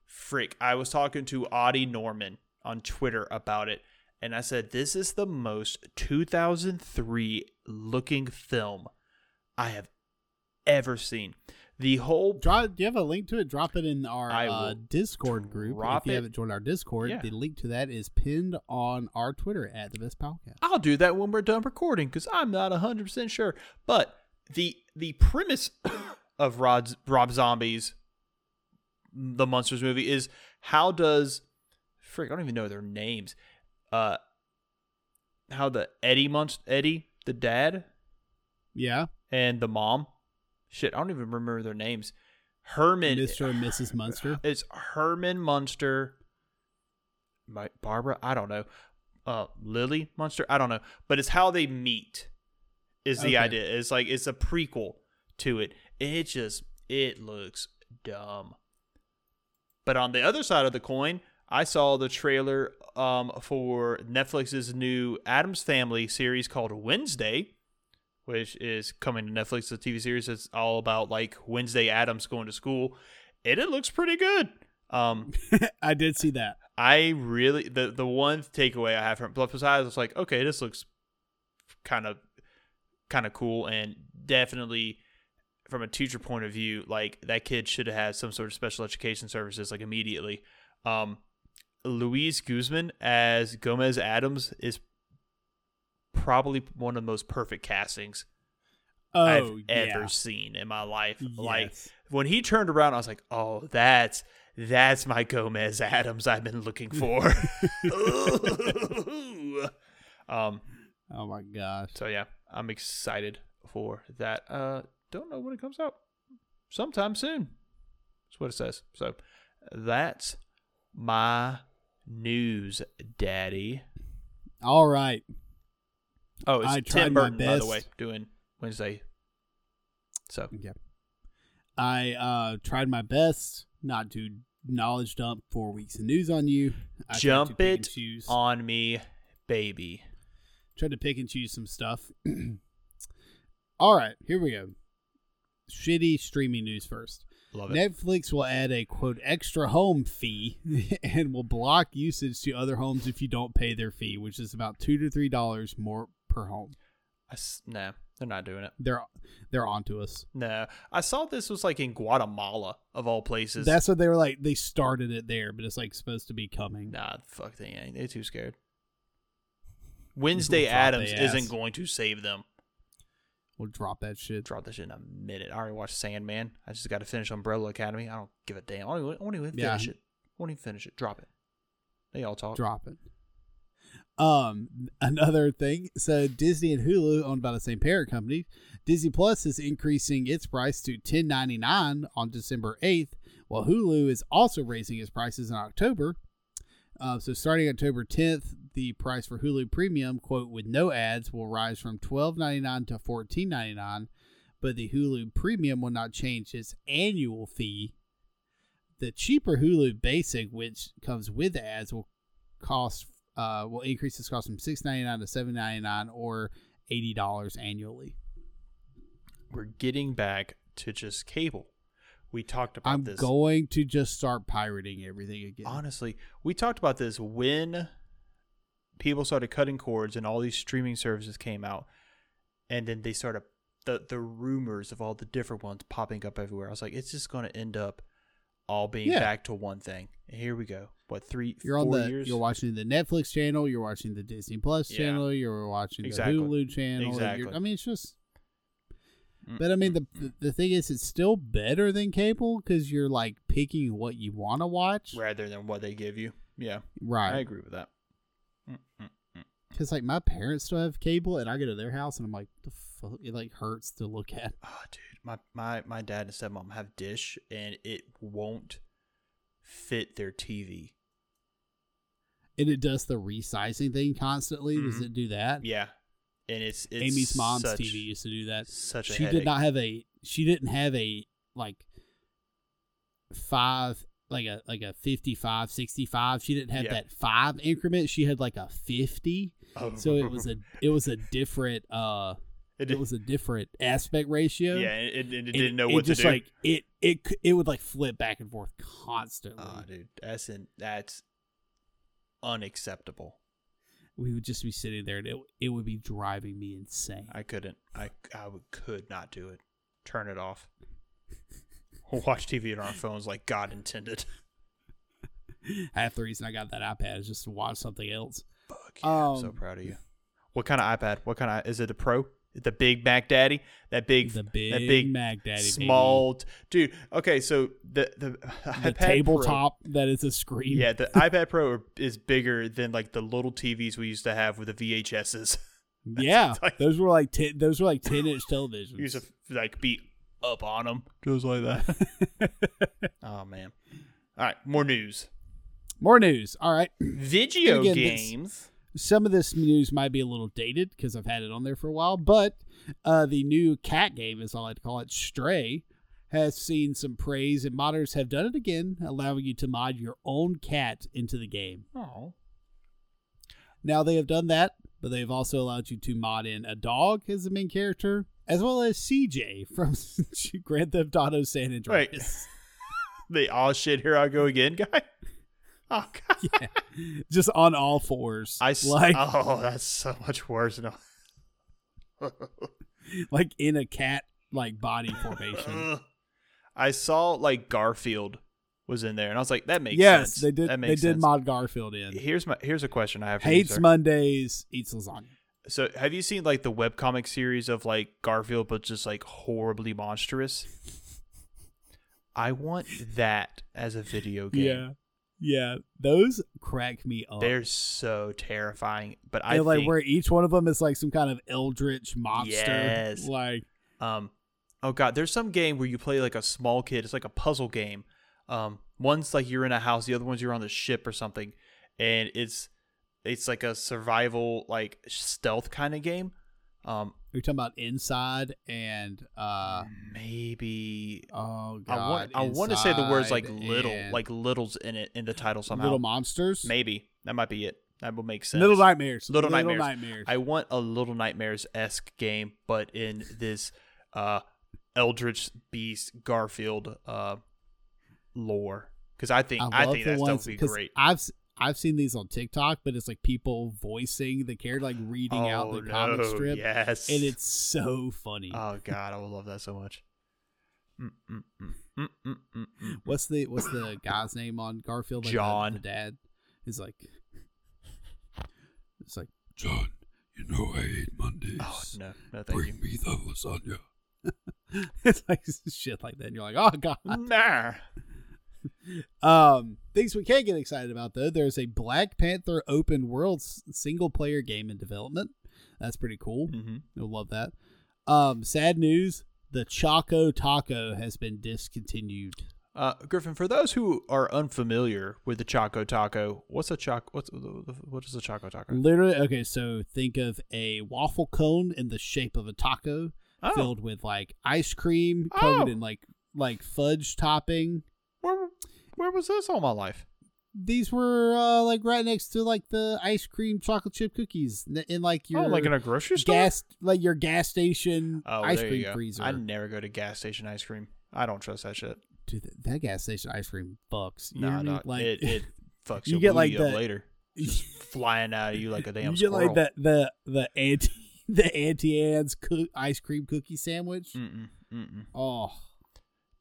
frick. I was talking to Audie Norman on Twitter about it and I said this is the most 2003 looking film I have ever seen. The whole Drop, do you have a link to it? Drop it in our uh, Discord group. If you it. haven't joined our Discord, Yeah. the link to that is pinned on our Twitter at the Best Podcast. I'll do that when we're done recording because I'm not 100% sure. But the the premise of Rod's, Rob Zombie's The Monsters movie is how does frick I don't even know their names. Uh how the Eddie Munst Eddie, the dad, Yeah, and the mom. Shit, I don't even remember their names. Herman Mr. and Mrs. Munster. it's Herman Munster. My Barbara, I don't know. Uh, Lily Munster, I don't know. But it's how they meet. Is the Okay. idea? It's like it's a prequel to it. It just it looks dumb. But on the other side of the coin, I saw the trailer um for Netflix's new Addams Family series called Wednesday, which is coming to Netflix. The TV series that's all about like Wednesday Addams going to school, and it looks pretty good. Um, I did see that. I really the the one takeaway I have from Bluff Besides was like, okay, this looks kind of kind of cool and definitely from a teacher point of view, like that kid should have had some sort of special education services like immediately. Um, Luis Guzman as Gomez Addams is probably one of the most perfect castings Oh, I've yeah. ever seen in my life. Like when he turned around, I was like, "Oh, that's that's my Gomez Addams I've been looking for." Um. Oh my gosh. So yeah, I'm excited for that. Uh, don't know when it comes out. Sometime soon. That's what it says. So that's my news, Daddy. All right. Oh, it's I Tim Burton, by the way, doing Wednesday. So yeah, I uh, tried my best not to knowledge dump four weeks of news on you. I jump it on me, baby. tried to pick and choose some stuff. All right, here we go. Shitty streaming news first. Love it. Netflix will add a quote extra home fee and will block usage to other homes if you don't pay their fee, which is about two to three dollars more per home. I s- no, they're not doing it. They're they're onto us. No, I saw this was like in Guatemala of all places. That's what they were like. They started it there, but it's like supposed to be coming. nah, fuck they ain't. They're too scared. Wednesday Drop Addams they ass. isn't going to save them. We'll drop that shit. Drop that shit in a minute. I already watched Sandman. I just got to finish Umbrella Academy. I don't give a damn. I won't even, I won't even Yeah. finish it. I won't even finish it. Drop it. They all talk. Drop it. Um, another thing. So Disney and Hulu, owned by the same parent company, Disney Plus is increasing its price to ten ninety nine on December eighth, while Hulu is also raising its prices in October. Uh, so starting October tenth, the price for Hulu Premium, quote, with no ads, will rise from twelve ninety nine to fourteen ninety nine, but the Hulu Premium will not change its annual fee. The cheaper Hulu Basic, which comes with ads, will cost uh, will increase this cost from six ninety nine to seven ninety nine or eighty dollars annually. We're getting back to just cable. We talked about I'm this. going to just start pirating everything again. Honestly, we talked about this when people started cutting cords and all these streaming services came out, and then they started the the rumors of all the different ones popping up everywhere. I was like, it's just going to end up all being Yeah. back to one thing. And here we go. What three, You're on four the. years? You're watching the Netflix channel. You're watching the Disney Plus Yeah. channel. You're watching Exactly. the Hulu channel. Exactly. I mean, it's just. Mm, But I mean, the mm, mm. the thing is, it's still better than cable because you're like picking what you want to watch. rather than what they give you. Yeah, right. I agree with that. Mm, mm. Because like my parents still have cable, and I go to their house, and I'm like, the fuck? It like hurts to look at. Oh, dude, my, my my dad and stepmom have dish, and it won't fit their TV. And it does the resizing thing constantly. Does Mhm. it do that? Yeah, and it's, it's Amy's mom's such, TV used to do that. Such a She headache. did not have a. She didn't have a like five like a like a 55 65 she didn't have Yeah. that five increment she had like a 50 Oh. so it was a it was a different uh It, it was a different aspect ratio yeah, it, it, it didn't know it what to just do. like it it it would like flip back and forth constantly oh, dude, that's in, that's unacceptable. we would just be sitting there and it, it would be driving me insane I couldn't. I I would, could not do it. Turn it off. We'll watch TV on our phones like God intended. half the reason i got that ipad is just to watch something else Fuck yeah, I'm so Um, proud of you. What kind of iPad? What kind of is it? The Pro? The big Mac Daddy? That big, the big, that big mac daddy small, dude. Okay, so the the, the iPad tabletop that is a screen yeah, the iPad Pro is bigger than like the little TVs we used to have with the VHSs. Yeah, like- those were like ten. Those were like ten inch televisions. Used to like be up on them, just like that. oh man! All right, more news. More news. All right, Video Again, this- games. Some of this news might be a little dated because I've had it on there for a while, but uh, the new cat game, as I like to call it, Stray, has seen some praise, and modders have done it again, allowing you to mod your own cat into the game. Oh, Now they have done that, but they've also allowed you to mod in a dog as the main character, as well as CJ from Grand Theft Auto San Andreas. Right. the oh shit, here I go again, guy. Oh god. yeah, just on all fours. I s- like oh, that's so much worse. No. like in a cat like body formation. I saw like Garfield was in there, and I was like, that makes yes, sense. they did. That They makes did mod Garfield in. Here's my here's a question I have. For Hates sir. Mondays, eats lasagna. So, have you seen like the webcomic series of like Garfield, but just like horribly monstrous? I want that as a video game. Yeah, yeah. Those crack me up. They're so terrifying, but I like think where each one of them is like some kind of eldritch monster. Yes. Like Um, oh god, there's some game where you play like a small kid. It's like a puzzle game. Um, One's like you're in a house, the other one's you're on the ship or something, and it's it's like a survival like stealth kind of game. Um, You're talking about Inside and uh maybe oh god. I want I want to say the words like little like littles in it in the title somehow. Little Monsters. maybe that might be it. That will make sense. Little Nightmares. Little Nightmares. Nightmares. I want a Little Nightmares esque game, but in this uh Eldritch Beast Garfield uh lore. Because I think I, love think the that stuff ones- would be great. I've I've seen these on TikTok, but it's like people voicing the character, like reading out Oh, the comic strip, Yes. and it's so funny. Oh god, I would love that so much. Mm, mm, mm. What's the what's the guy's name on Garfield? Like John. the, dad. He's like, it's like John, you know I hate Mondays. Oh no, no thank you. Bring me the lasagna. it's like shit like that. And you're like, oh god. Nah. Um, things we can't get excited about though. There's a Black Panther open world single player game in development. That's pretty cool. hmm You'll love that. Um, sad news: the Choco Taco has been discontinued. Uh, Griffin, for those who are unfamiliar with the Choco Taco, what's a choc? What's what is a Choco Taco? Literally, okay. So think of a waffle cone in the shape of a taco, Oh, filled with like ice cream covered Oh. in like like fudge topping. Where was this all my life? These were uh, like right next to like the ice cream chocolate chip cookies in, in like your oh, like in a grocery store. gas like your gas station oh, ice cream freezer. I never go to gas station ice cream. I don't trust that shit. Dude, that, that gas station ice cream fucks. You No, know what I mean? no, like it it fucks You get, like, up the- later, flying out of you like a damn you get squirrel. like the the the anti the anti Ann's coo- ice cream cookie sandwich. Mm-mm, mm-mm. Oh,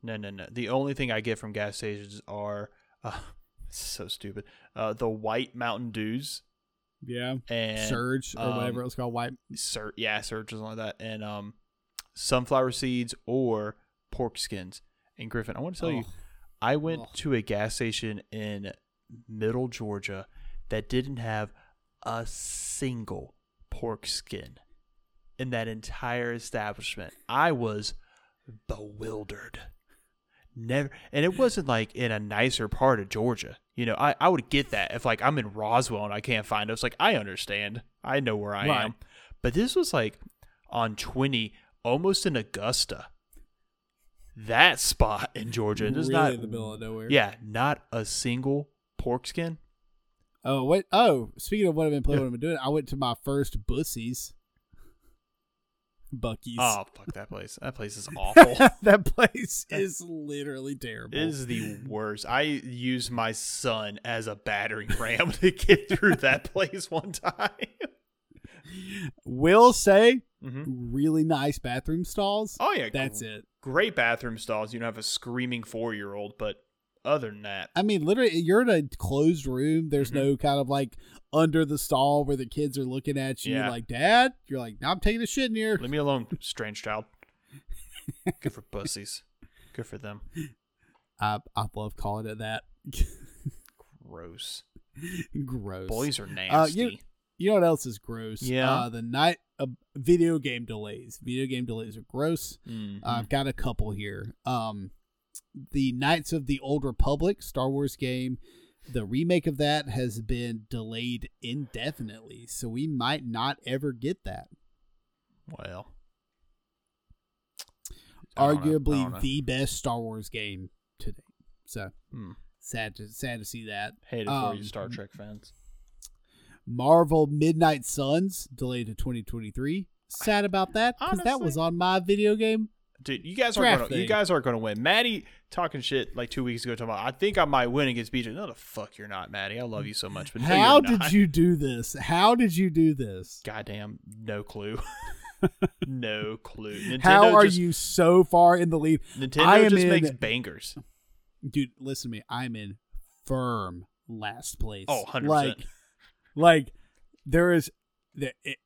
No, no, no. The only thing I get from gas stations are uh, so stupid. Uh, the white Mountain Dews yeah. and Surge or um, whatever it's called. White. Sur- yeah, surge or something like that, and um, sunflower seeds or pork skins. And Griffin, I want to tell you, Oh. I went Ugh. to a gas station in Middle Georgia that didn't have a single pork skin in that entire establishment. I was bewildered. Never, and it wasn't like in a nicer part of Georgia. You know, I, I would get that if like I'm in Roswell and I can't find us. Like I understand, I know where I Right. am, but this was like on twenty, almost in Augusta. That spot in Georgia, there's really not in the middle of nowhere. yeah, not a single pork skin. Oh wait. Oh, speaking of what I've been playing, what I've been doing, I went to my first Bussies. Buc-ee's. Oh fuck that place! That place is awful. that place is literally terrible. It is the worst. I used my son as a battering ram to get through that place one time. Will say hmm really nice bathroom stalls. Oh yeah, That's gr- it. Great bathroom stalls. You don't have a screaming four year old, but other than that, I mean, literally, you're in a closed room. There's Mhm. no kind of like under the stall where the kids are looking at you, Yeah. like, Dad. You're like, no, I'm taking a shit in here. leave me alone, strange child. Good for pussies. Good for them. I I love calling it that. Gross. gross. Boys are Uh, nasty. you, you know what else is gross? Yeah. Uh, the night uh, video game delays. Video game delays are gross. Mhm. I've got a couple here. Um, the Knights of the Old Republic Star Wars game. The remake of that has been delayed indefinitely, so we might not ever get that. well, I know. I don't know. Arguably the best Star Wars game today. So Hmm. sad to sad to see that. Hate it for you, Um, Star Trek fans. Marvel Midnight Suns delayed to 2023. Sad about that because that was on my video game. Dude, you guys are Draft gonna you guys are gonna win. Maddie talking shit like two weeks ago talking about I think I might win against BJ. No the fuck you're not, Maddie. I love you so much, but no, How you're did not. you do this? How did you do this? Goddamn, no clue. no clue. Nintendo How are just, you so far in the lead? Nintendo I am just in- makes bangers. Dude, listen to me. I'm in firm last place. Oh, 100%. Like, like there is, the, it,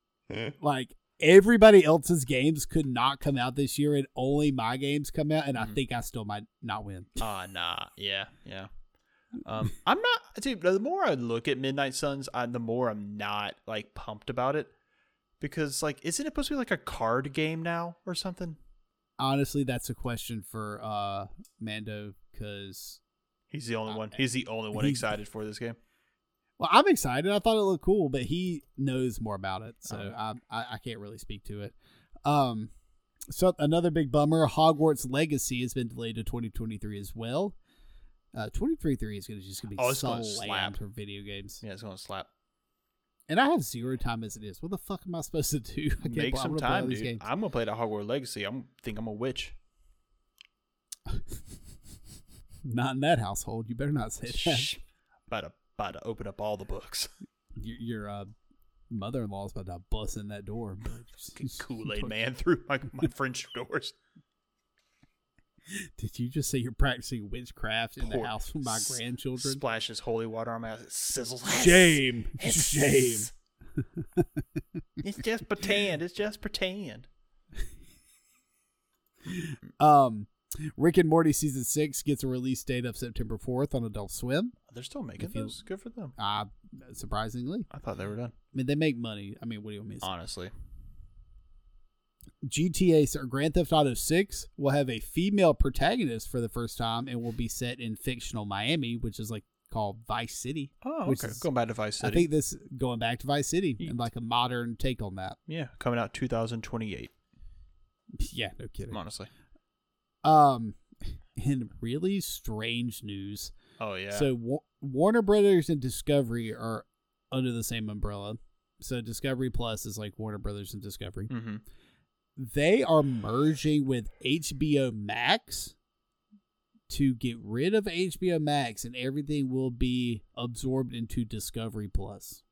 like everybody else's games could not come out this year, and only my games come out, and I Mhm. think I still might not win. Ah, nah. Yeah, yeah. Um, I'm not, dude. The more I look at Midnight Suns, I, the more I'm not like pumped about it because, like, isn't it supposed to be like a card game now or something? Honestly, that's a question for uh Mando because He's the only one. He's the only one excited for this game. Well, I'm excited. I thought it looked cool, but he knows more about it, so Oh. I, I I can't really speak to it. Um, so another big bummer: Hogwarts Legacy has been delayed to 2023 as well. Uh, 2023 is gonna just gonna be Oh, it's so gonna slap. for video games, Yeah, it's gonna slap. and I have zero time as it is. What the fuck am I supposed to do? I can't Make some time, dude. games. I'm gonna play the Hogwarts Legacy. I'm think I'm a witch. Not in that household. You better not say that. Shh. About to about to open up all the books. Your, your uh, mother-in-law's about to bust in that door. Kool Aid man through my my French doors. Did you just say you're practicing witchcraft in the house with my s- grandchildren? Splashes holy water on my ass. It sizzles. Shame. It's- Shame. It's just pretend. It's just pretend. Um, Rick and Morty season six gets a release date of September fourth on Adult Swim. They're still making If you- those. Good for them. Uh surprisingly, I thought they were done. I mean they make money. I mean, what do you want me to say? Honestly. GTA or Grand Theft Auto six will have a female protagonist for the first time and will be set in fictional Miami, which is like called Vice City. Oh, okay. is- Going back to Vice City. I think this going back to Vice City and like a modern take on that. yeah, coming out 2028. Yeah, no kidding. Honestly. Um, in really strange news, Oh yeah. So Wa- Warner Brothers and Discovery are under the same umbrella. So Discovery Plus is like Warner Brothers and Discovery. hmm They are merging with HBO Max to get rid of HBO Max and everything will be absorbed into Discovery Plus.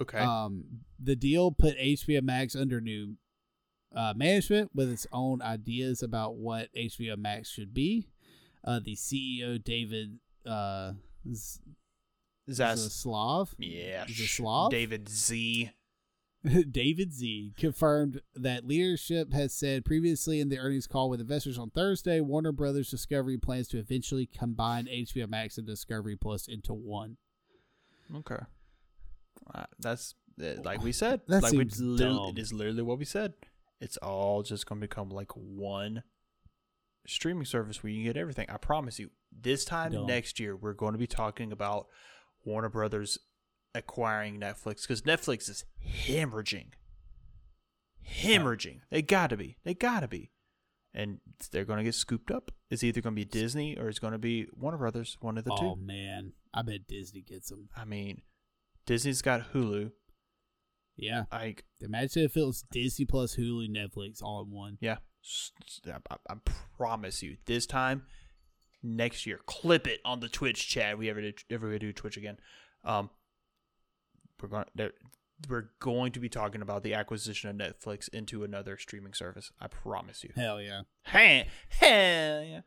Okay. Um, the deal put HBO Max under new uh, management with its own ideas about what HBO Max should be. Uh, the CEO David uh, Z- Zaslav, yeah. Zaslav? David Z. David Z confirmed that leadership has said previously in the earnings call with investors on Thursday, Warner Brothers Discovery plans to eventually combine HBO Max and Discovery Plus into one. Okay. Uh, that's uh, like we said. That like seems dumb. it is literally what we said. It's all just going to become like one streaming service where you can get everything. I promise you. This time next year, we're going to be talking about Warner Brothers acquiring Netflix because Netflix is hemorrhaging. Hemorrhaging. They got to be. They got to be. And they're going to get scooped up. It's either going to be Disney or it's going to be Warner Brothers. One of the oh two. man, I bet Disney gets them. I mean, Disney's got Hulu. Yeah, Like, imagine if it was Disney Plus, Hulu, Netflix all in one. yeah, I promise you, this time next year, clip it on the Twitch chat. We ever do, ever do Twitch again? Um, we're going there. We're going to be talking about the acquisition of Netflix into another streaming service. I promise you. Hell yeah, Hey, hell yeah,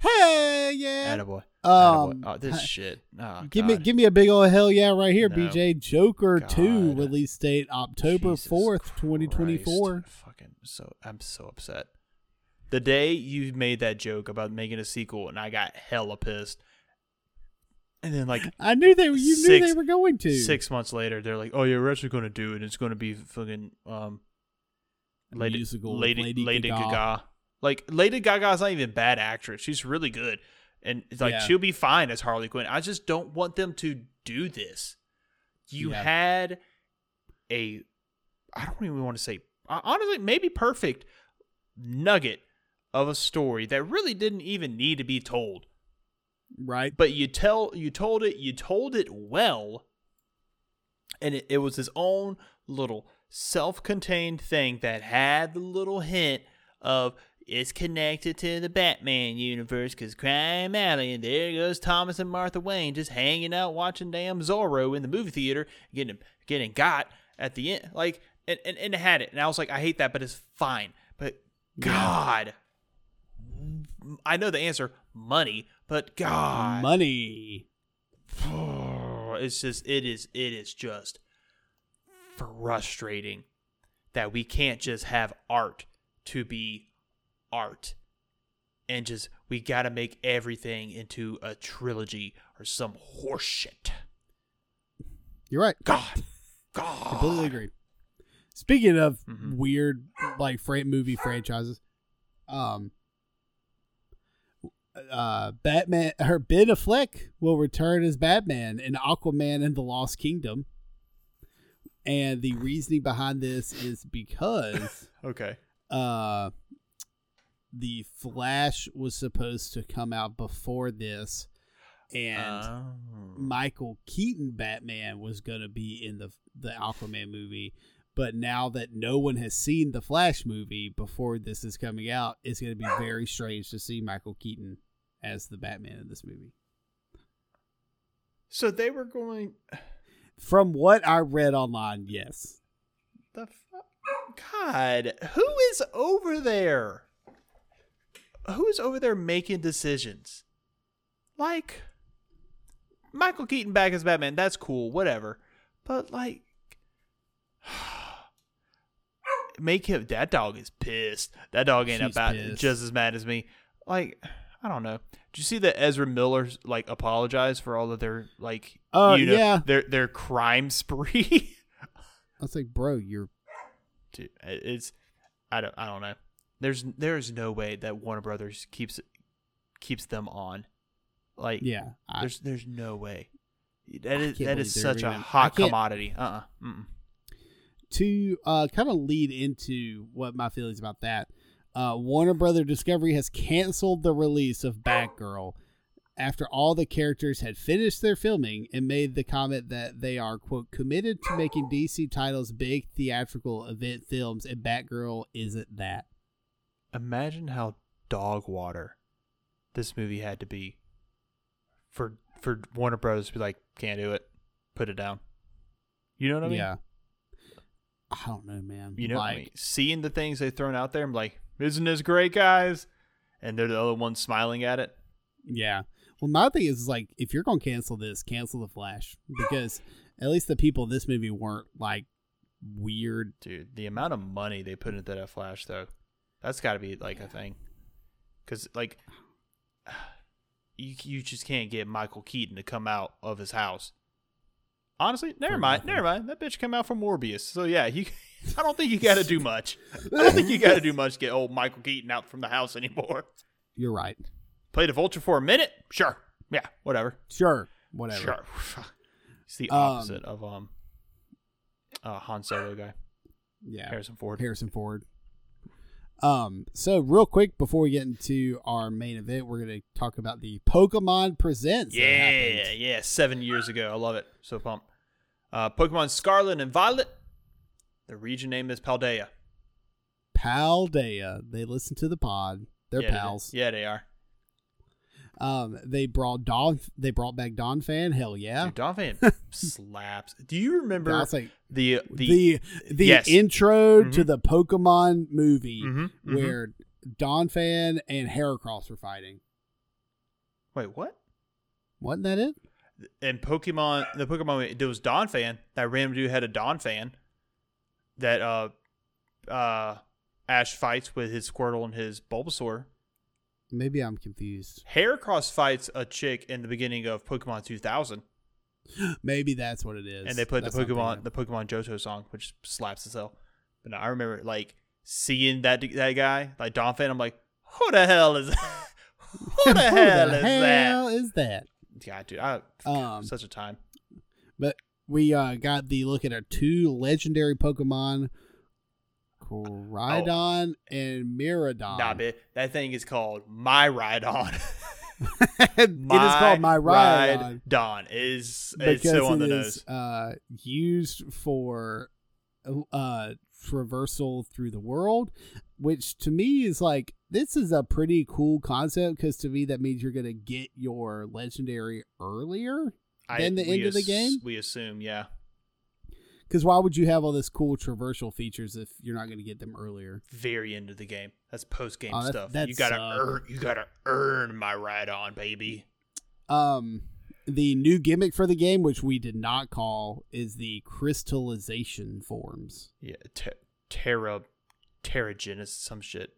hey yeah. attaboy. Um, Attaboy. Oh, this shit. Oh, Give me give me a big old hell yeah right here, No. BJ. Joker two God. release date October Jesus fourth, twenty twenty four. Christ. Fucking so I'm so upset. The day you made that joke about making a sequel and I got hella pissed. And then like I knew they you knew they were going to. six months later they're like, Oh yeah, we're actually gonna do it. It's gonna be fucking um Lady musical Lady, Lady Lady Gaga. Gaga. Like Lady Gaga's not even a bad actress. She's really good. And it's like Yeah. she'll be fine as Harley Quinn. I just don't want them to do this. You Yeah. had a I don't even want to say honestly maybe perfect nugget of a story that really didn't even need to be told. Right. But you tell you told it you told it well and it, it was his own little self-contained thing that had the little hint of it's connected to the Batman universe because Crime Alley, and there goes Thomas and Martha Wayne just hanging out watching damn Zorro in the movie theater, getting getting got at the end, like and, and, and it had it, and I was like, I hate that, but it's fine. But God, I know the answer, money, but God, Money. it's just it is it is just frustrating that we can't just have art to be art and just we got to make everything into a trilogy or some horseshit. You're right. God, God, Completely agree. Speaking of Mhm. weird like fra- movie franchises, um, uh, Batman, her Ben Affleck will return as Batman in Aquaman and the Lost Kingdom. And the reasoning behind this is because Okay. uh, the Flash was supposed to come out before this, and Oh. Michael Keaton Batman was going to be in the the Aquaman movie. But now that no one has seen the Flash movie before this is coming out, it's going to be very strange to see Michael Keaton as the Batman in this movie. so they were going. From what I read online, yes. The fu- God, who is over there? Who is over there making decisions? Like Michael Keaton back as Batman, that's cool, whatever. But like make him that dog is pissed. That dog ain't She's about pissed. just as mad as me. Like I don't know. Did you see that Ezra Miller like apologized for all of their like Oh, you know, yeah. their their crime spree? I was like, bro, you're Dude, it's I don't I don't know. There's there's no way that Warner Brothers keeps keeps them on. Like yeah. I, there's there's no way. That is that is such a hot commodity. Uh uh-uh. uh. to uh, kind of lead into what my feelings about that, uh, Warner Brother Discovery has canceled the release of Batgirl after all the characters had finished their filming and made the comment that they are quote committed to making DC titles big theatrical event films, and Batgirl isn't that. Imagine how dog water this movie had to be for for Warner Brothers to be like, can't do it, put it down. You know what I mean? Yeah. I don't know, man. You know, like, I mean, seeing the things they've thrown out there, I'm like, isn't this great, guys? And they're the other ones smiling at it. Yeah. Well, my thing is like, if you're gonna cancel this, cancel the Flash because at least the people in this movie weren't like weird. Dude, the amount of money they put into that Flash, though, that's got to be like a thing. Because, like, you, you just can't get Michael Keaton to come out of his house. Honestly, never For mind. nothing. Never mind. That bitch come out from Morbius. So, yeah, you, I don't think you got to do much. I don't think you got to do much to get old Michael Keaton out from the house anymore. You're right. Play the Vulture for a minute? Sure. Yeah, whatever. Sure. Whatever. Sure. it's the Um, opposite of um, uh, Han Solo guy, Yeah. Harrison Ford. Harrison Ford. Um, so real quick before we get into our main event, we're gonna talk about the Pokemon Presents. Yeah, yeah, seven years ago. I love it. So pumped. Uh, Pokemon Scarlet and Violet. The region name is Paldea. Paldea. They listen to the pod. They're yeah, they- pals. yeah, they are. Um, they brought Don. They brought back Donphan. Hell yeah. Dude, Fan slaps. Do you remember like the the, the the, yes. intro to Mhm. the Pokemon movie Mhm, mhm. where Donphan and Heracross were fighting. wait what? Wasn't that it? And Pokemon, the Pokemon, it was Donphan. That random dude had a Donphan. That uh, uh, Ash fights with his Squirtle and his Bulbasaur. Maybe I'm confused. Heracross fights a chick in the beginning of Pokemon 2000, Maybe that's what it is. and they played the That's I'm Pokemon the Pokemon Johto song, which slaps as hell. But no, I remember like seeing that that guy like Donphan. I'm like, who the hell is that? who the hell Who is the hell that? is that? Yeah, dude, I, Um, such a time. But we uh, got the look at our two legendary Pokemon, Koraidon and Miraidon. Nah, bitch, that thing is called My Ride On. it is called My Ride, Ride Don. It is it's so on the it nose. is uh, used for uh, traversal through the world, which to me is like this is a pretty cool concept because to me that means you're gonna get your legendary earlier. than the end of the game? We assume, yeah. Because why would you have all this cool traversal features if you're not gonna get them earlier? Very end of the game. That's post game Oh, that- stuff. that you gotta sucks. earn. You gotta earn my ride on, baby. Um, the new gimmick for the game, which we did not call, is the crystallization forms. Yeah, te- Terra, Terrigen some shit.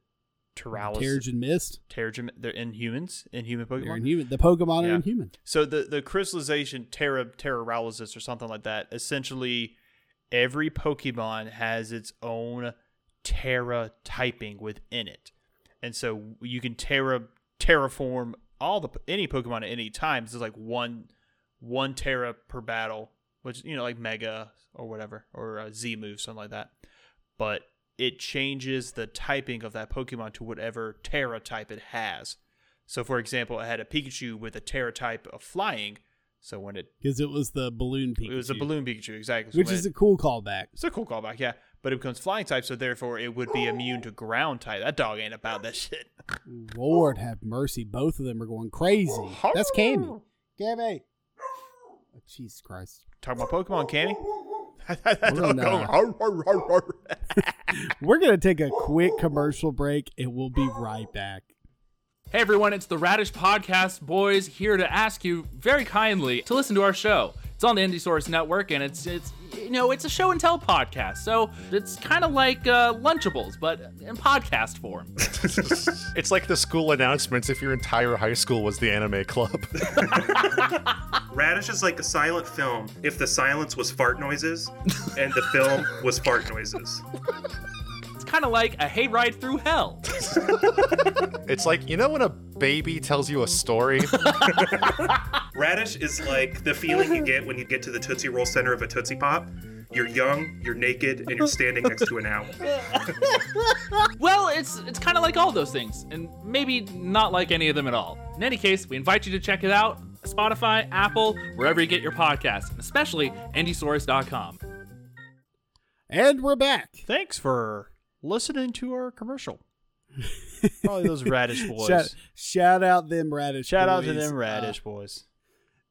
Terralis, Terrigen Mist. Terrigen. They're inhumans, inhuman They're Pokemon. inhuman. The Pokemon Yeah. are inhuman. So the the crystallization Terra Terraralysis or something like that. Essentially, every Pokemon has its own Terra typing within it, and so you can Terra terraform all the any Pokemon at any time is like one one Terra per battle, which you know like Mega or whatever or a Z move something like that. But it changes the typing of that Pokemon to whatever Terra type it has. So, for example, I had a Pikachu with a Terra type of flying. So when it because it was the balloon Pikachu. it was a balloon Pikachu exactly, So which is it- a cool callback. it's a cool callback, yeah. But it becomes flying type, so therefore it would be immune to ground type. That dog ain't about that shit. Lord have mercy, both of them are going crazy. That's Cammy. Cammy. Oh, Jesus Christ. Talking about Pokemon, Cammy. We're gonna- We're gonna take a quick commercial break and we'll be right back. Hey everyone, it's the Radish Podcast Boys here to ask you very kindly to listen to our show. It's on the Indiesaurus Network, and it's it's you know it's a show and tell podcast, so it's kind of like uh, Lunchables, but in podcast form. It's like the school announcements if your entire high school was the anime club. Radish is like a silent film if the silence was fart noises and the film was fart noises. It's kind of like a hayride through hell. It's like, you know when a baby tells you a story? Radish is like the feeling you get when you get to the Tootsie Roll center of a Tootsie Pop. You're young, you're naked, and you're standing next to an owl. Well, it's it's kind of like all those things, and maybe not like any of them at all. In any case, we invite you to check it out: Spotify, Apple, wherever you get your podcasts, and especially Indiesaurus.com. And we're back. Thanks for listening to our commercial. Probably those radish boys. Shout, shout out them radish. Shout out to boys, them uh, radish boys.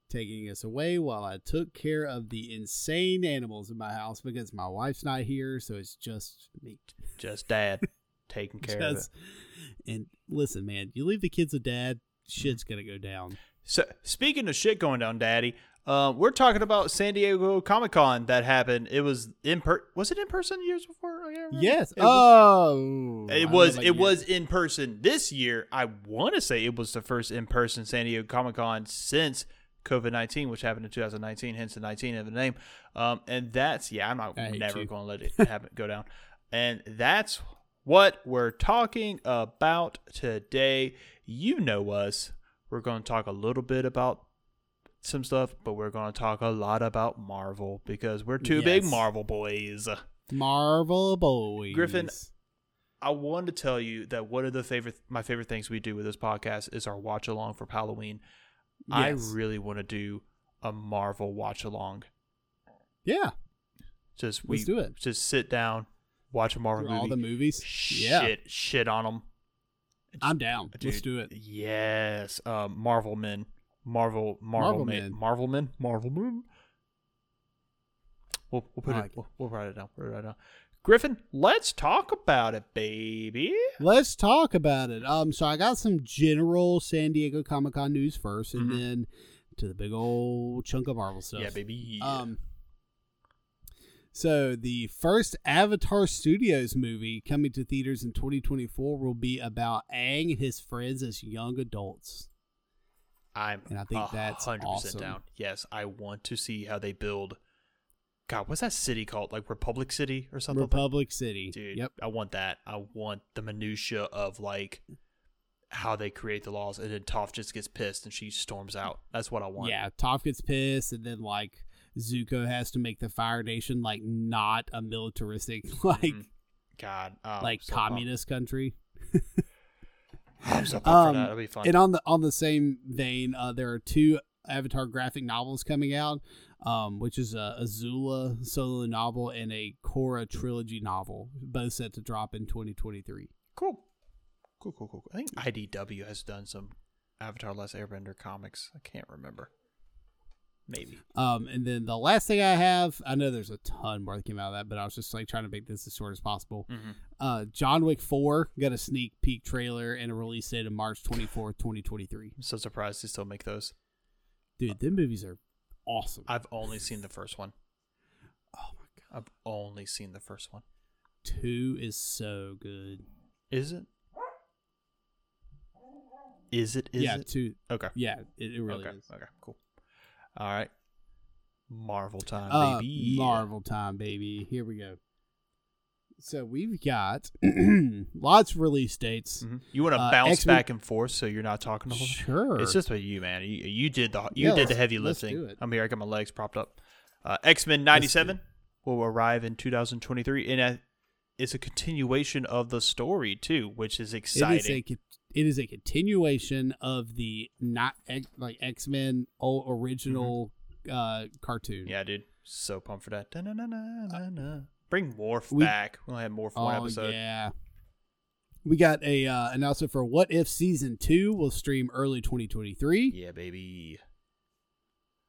taking us away while I took care of the insane animals in my house because my wife's not here, so it's just me. Just dad taking care of it. And listen, man, you leave the kids with dad, shit's gonna go down. So speaking of shit going down, Daddy, uh, we're talking about San Diego Comic Con that happened. It was in per. Was it in person years before? Yes. It was- oh, I It was it was in person this year. I want to say it was the first in person San Diego Comic Con since COVID nineteen, which happened in 2019, hence the 19 of the name. Um, and that's yeah, I'm not never going to let it happen go down. And that's what we're talking about today. You know us. We're going to talk a little bit about some stuff, but we're going to talk a lot about Marvel because we're two big Marvel boys. Marvel boys. Griffin, I wanted to tell you that one of the favorite my favorite things we do with this podcast is our watch along for Halloween. I really want to do a Marvel watch along. Yeah. Just we Let's do it. just sit down, watch a Marvel Through all the movies. shit Yeah. shit on them. I'm down. Let's do it. Yes, um, Marvel men, Marvel Marvel, Marvel men, men. Marvel men, Marvel men. We'll we'll put it. it. We'll, we'll write it down. We'll write it down. Griffin, let's talk about it, baby. Let's talk about it. Um, so I got some general San Diego Comic Con news first, and Mhm. then to the big old chunk of Marvel stuff. Yeah, baby. Um, so the first Avatar Studios movie coming to theaters in 2024 will be about Aang and his friends as young adults. I'm And I think that's 100% down. Yes, I want to see how they build. God, what's that city called? Like Republic City or something? Republic City. Dude, Yep. I want that. I want the minutia of like how they create the laws, and then Toph just gets pissed and she storms out. That's what I want. Yeah, Toph gets pissed, and then like Zuko has to make the Fire Nation like not a militaristic like Mhm. God, oh, like so pumped. communist country. I'm so Um, for that. That'll be fun. And on the on the same vein, uh, there are two Avatar graphic novels coming out, um, which is a Azula solo novel and a Korra trilogy novel, both set to drop in 2023. cool, cool, cool, cool. I think IDW has done some Avatar: Last Airbender comics. I can't remember. Maybe. Um, and then the last thing I have, I know there's a ton more that came out of that, but I was just like trying to make this as short as possible. Mhm. Uh, John Wick 4 got a sneak peek trailer and a release date of March 24th, 2023. I'm so surprised they still make those. Dude, them movies are awesome. I've only seen the first one. oh my god, I've only seen the first one. two is so good. Is it? Is it? Is yeah, it? two. Okay. Yeah, it, it really okay. is. Okay. Cool. All right. Marvel time, Uh, baby. Marvel time, baby. Here we go. So we've got lots of release dates. Mhm. You want to Uh, bounce X-Men- back and forth so you're not talking the whole? Sure. It's just about you, man. You, you did the you Yeah, did the heavy lifting. I'm here. I got my legs propped up. Uh, X Men '97 will arrive in 2023, and it's a continuation of the story too, which is exciting. is a it is a continuation of the not X- like X Men original uh, cartoon. yeah, dude. So pumped for that. Da-na-na-na-na-na. Bring Morph we- back. We'll have Morph Oh one episode. Oh, yeah. We got a uh, announcement for What If season two will stream early 2023. Yeah, baby.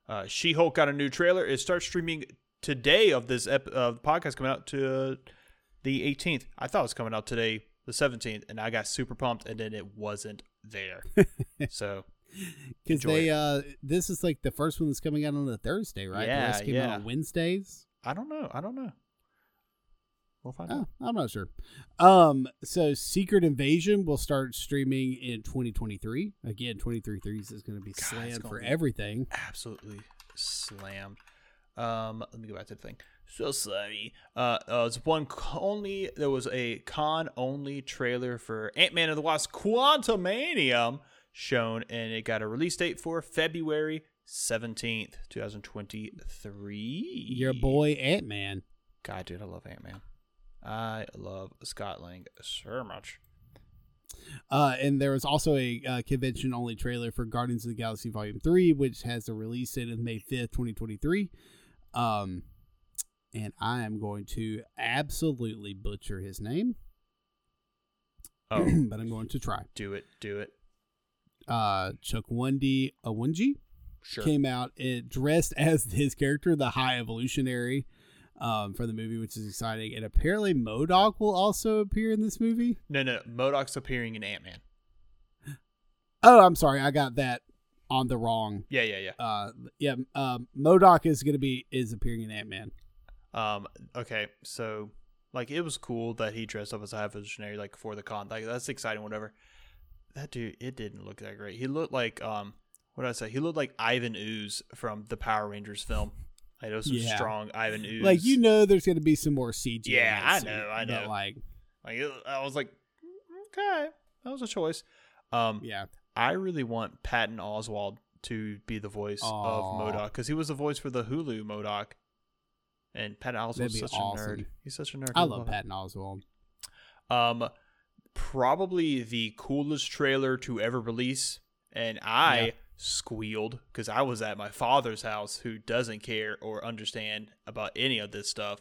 Uh, she Hulk got a new trailer. It starts streaming today of this ep- of podcast coming out to the 18th. I thought it was coming out today, the 17th, and I got super pumped, and then it wasn't there. so Because they it. uh, this is like the first one that's coming out on a Thursday, right? Yeah, the came out yeah. on Wednesdays. I don't know. I don't know. We'll find Oh, out. I'm not sure. Um, so Secret Invasion will start streaming in 2023. Again, 2023 is going to be God, slammed for everything. Absolutely slammed. Um, let me go back to the thing. So sorry. Uh, uh it's one only. There was a con only trailer for Ant Man and the Wasp: Quantumanium shown, and it got a release date for February seventeenth, two thousand twenty-three. Your boy Ant Man. God, dude, I love Ant Man. I love Scott Lang so much. Uh, and there was also a uh, convention only trailer for Guardians of the Galaxy Volume 3, which has a release date of May 5th, 2023. Um, and I am going to absolutely butcher his name, Oh, but I'm going to try. do it, do it. Uh, Chuck Chukwundi Awunji Sure. came out it, dressed as his character, the High Evolutionary, um, for the movie, which is exciting. And apparently, MODOK will also appear in this movie. No, no, MODOK's appearing in Ant Man. Oh, I'm sorry, I got that on the wrong Yeah, yeah, yeah. uh yeah um MODOK is gonna be is appearing in ant-man Um. Okay. So, like, it was cool that he dressed up as a high evolutionary, like, for the con. Like, that's exciting. Whatever. That dude, it didn't look that great. He looked like, um, what did I say? He looked like Ivan Ooze from the Power Rangers film. Like, was some Yeah. strong Ivan Ooze. like you know there's gonna be some more cg Yeah, I know, I know. like Like, it, I was like, "Mm, okay, that was a choice. Um, yeah I really want Patton Oswalt to be the voice Aw. of MODOK because he was the voice for the Hulu MODOK. And Patton Oswalt's such a nerd. He's such a nerd. i I love patton oswalt Um, probably the coolest trailer to ever release, and I Yeah. squealed because I was at my father's house, who doesn't care or understand about any of this stuff.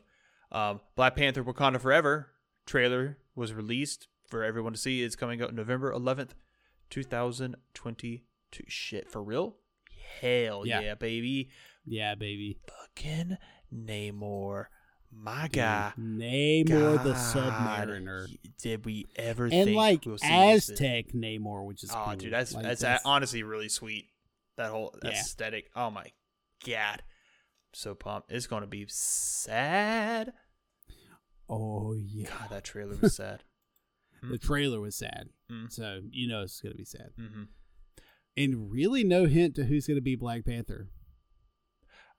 Um, Black Panther: Wakanda Forever trailer was released for everyone to see. It's coming out November 11th, 2022. Shit, for real? Hell Yeah. yeah, baby! yeah baby Fucking Namor, my guy. namor the God, submariner Did we ever and like we'll aztec namor which is Oh, cool. dude, that's Like, that's, uh, honestly really sweet. That whole Yeah. aesthetic. Oh my god, so pumped! It's gonna be sad. oh yeah God, that trailer was sad. the trailer was sad Mm. so you know it's gonna be sad hmm and really no hint to who's gonna be black panther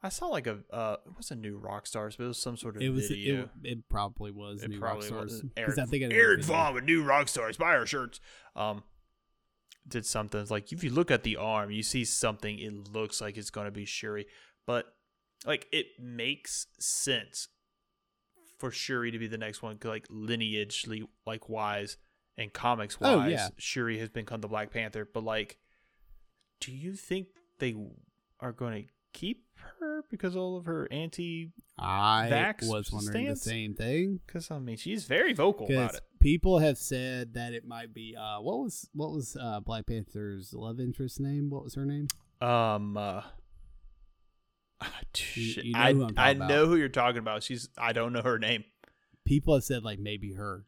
I saw like a uh, it was a New Rockstars, but it was some sort of it was video. it, it probably was It new probably rock was stars Eric, I think I a Eric. Vaughn with New Rockstars. Buy our shirts. Um, did something like if you look at the arm, you see something. It looks like it's gonna be Shuri, but like it makes sense for Shuri to be the next one, like lineagely, like wise and comics wise. Oh, yeah. Shuri has become the Black Panther, but like, do you think they are going to keep her because all of her anti? I was wondering stance? the same thing Because I mean, she's very vocal about it. people have said that it might be uh what was what was uh Black Panther's love interest name? What was her name? Um, uh, You- you know I know about. who you're talking about. She's I don't know her name. People have said like maybe her.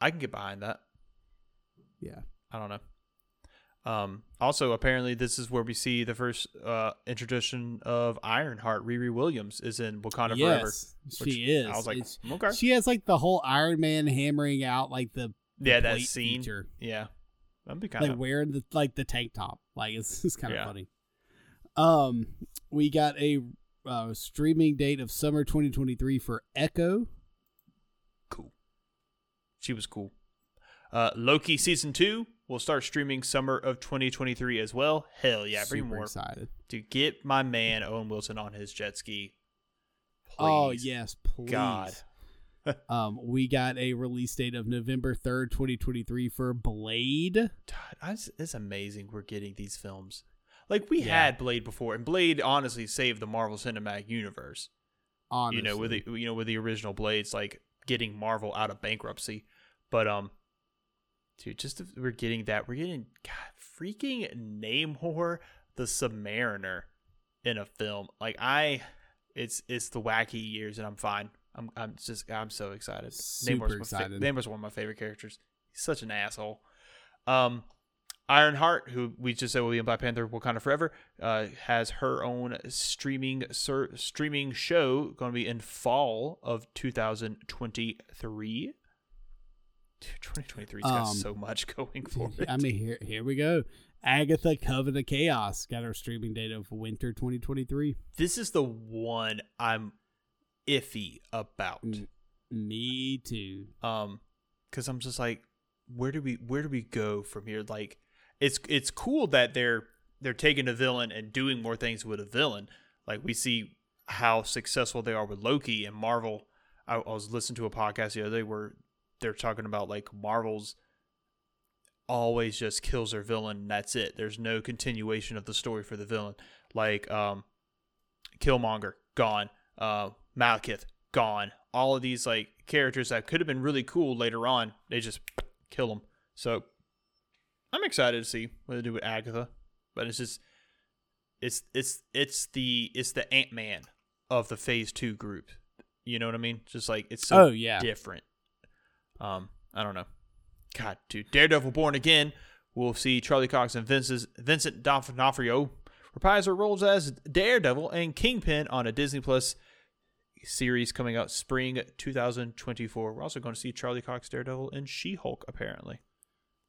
I can get behind that. Yeah. I don't know. Um, also, apparently, this is where we see the first uh, introduction of Ironheart. Riri Williams is in Wakanda Forever. yes, which she is. I was like, It's- okay, She has like the whole Iron Man hammering out like the yeah, that scene. feature. Yeah, that'd be kind like of wearing the like the tank top. Like it's, it's kind of Yeah. funny. Um, we got a uh, streaming date of summer 2023 for Echo. cool. she was cool. Uh, Loki season two will start streaming summer of 2023 as well. Hell yeah, bring Super more excited. to get my man Owen Wilson on his jet ski. Oh yes, please. God. um, we got a release date of November third, twenty twenty three for Blade. God, it's amazing we're getting these films. Like we Yeah. had Blade before, and Blade honestly saved the Marvel Cinematic Universe. Honestly, You know, with the you know with the original Blades, like getting Marvel out of bankruptcy. But um, dude, just if we're getting that, we're getting God, freaking Namor the Submariner in a film. Like I, it's it's the wacky years, and I'm fine. I'm I'm just I'm so excited. Super Namor's excited. Fa- Namor's one of my favorite characters. He's such an asshole. Um, Ironheart, who we just said will be in Black Panther Wakanda Forever, uh, has her own streaming ser- streaming show going to be in fall of 2023. 2023's got Um, so much going for it. I mean, here here we go. Agatha Coven of Chaos got our streaming date of winter twenty twenty three. this is the one I'm iffy about. Me too. um because i'm just like where do we where do we go from here like it's it's cool that they're they're taking a villain and doing more things with a villain like we see how successful they are with loki and marvel i, I was listening to a podcast the other day where they're talking about like marvel's always just kills their villain and that's it. There's no continuation of the story for the villain. Like um killmonger gone. Uh malekith gone. All of these like characters that could have been really cool later on they just kill them so i'm excited to see what they do with agatha but it's just it's it's it's the it's the ant-man of the phase two group. You know what i mean? Just like it's so Oh, yeah. different um i don't know god dude daredevil born again we'll see charlie cox and Vince's, vincent d'onofrio reprise their roles as daredevil and kingpin on a disney plus series coming out spring 2024. We're also going to see Charlie Cox Daredevil and She-Hulk apparently.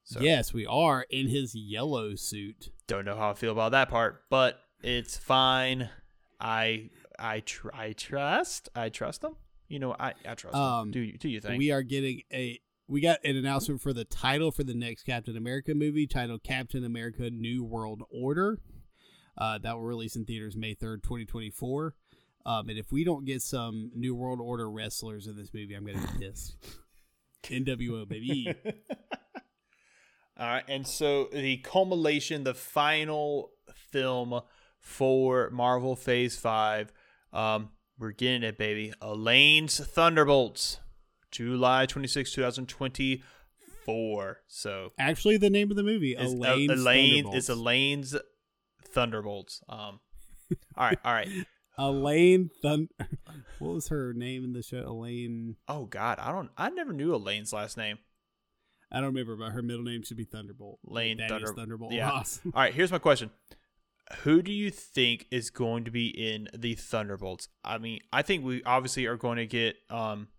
So Yes, we are in his yellow suit. don't know how I feel about that part, but it's fine. I I tr- I trust I trust them. You know I I trust Um. Do you do you think? We are getting a we got an announcement for the title for the next Captain America movie titled Captain America New World Order. Uh, that will release in theaters May 3rd, 2024. Um, and if we don't get some New World Order wrestlers in this movie, I'm going to be pissed. NWO, baby. All right, and so the culmination, the final film for Marvel Phase Five, um, we're getting it, baby. Elaine's Thunderbolts, July twenty sixth, two thousand twenty four. So Actually, the name of the movie, it's Elaine's Elaine, Thunderbolts. it's Elaine's Thunderbolts. Um, all right, all right. Elaine Thun. what was her name in the show? Elaine. Oh God, I don't. I never knew Elaine's last name. I don't remember, but her middle name should be Thunderbolt. Lane Thunder- Thunderbolt yeah. All right, here's my question. Who do you think is going to be in the Thunderbolts? I mean, I think we obviously are going to get um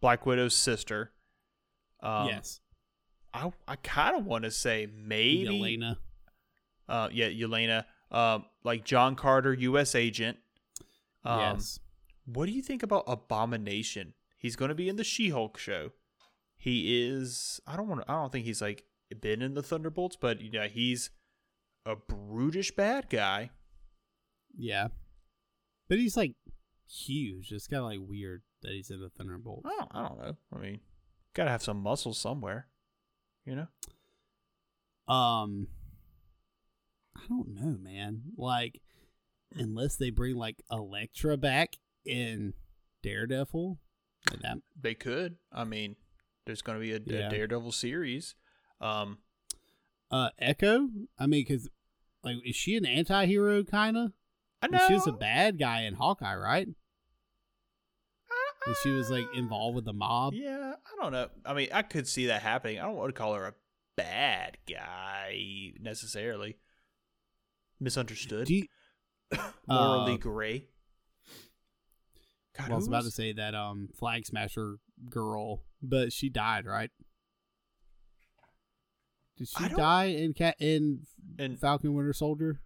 Black Widow's sister. Um, yes. I I kind of want to say maybe Yelena. Uh, yeah, Yelena. Um, like John Carter, U.S. agent. Um, yes. What do you think about Abomination? He's going to be in the She-Hulk show. He is. I don't want. to I don't think he's like been in the Thunderbolts, but you know he's a brutish bad guy. Yeah. But he's like huge. It's kind of like weird that he's in the Thunderbolt. I don't, I don't know. I mean, gotta have some muscles somewhere. You know. Um, I don't know, man. Like, unless they bring like Elektra back in Daredevil, that. They could. I mean, there's going to be a, a Daredevil series. Um, Uh, Echo. I mean, because like, is she an anti-hero kind of? I know She was a bad guy in Hawkeye, right? And she was like involved with the mob. Yeah, I don't know. I mean, I could see that happening. I don't want to call her a bad guy necessarily. Misunderstood. You, Morally Uh, gray. God, well, I was who about to say that um flag smasher girl, but she died, right? Did she die in cat in In- Falcon Winter Soldier?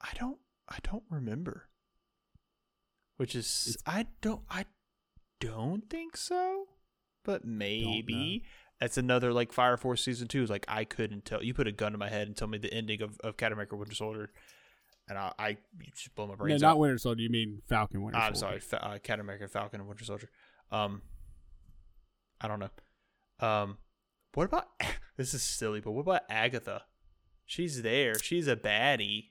I don't. I don't remember. Which is, It's- I don't. I don't think so. But maybe. That's another like Fire Force season two. Is like I couldn't tell. You put a gun to my head and tell me the ending of of Captain America: Winter Soldier, and I, I you just blow my No, brains not. Winter Soldier. You mean Falcon Winter I'm Soldier. sorry, Fa- uh, Captain America: Falcon and Winter Soldier. Um, I don't know. Um, what about this is silly, but what about Agatha? She's there. She's a baddie.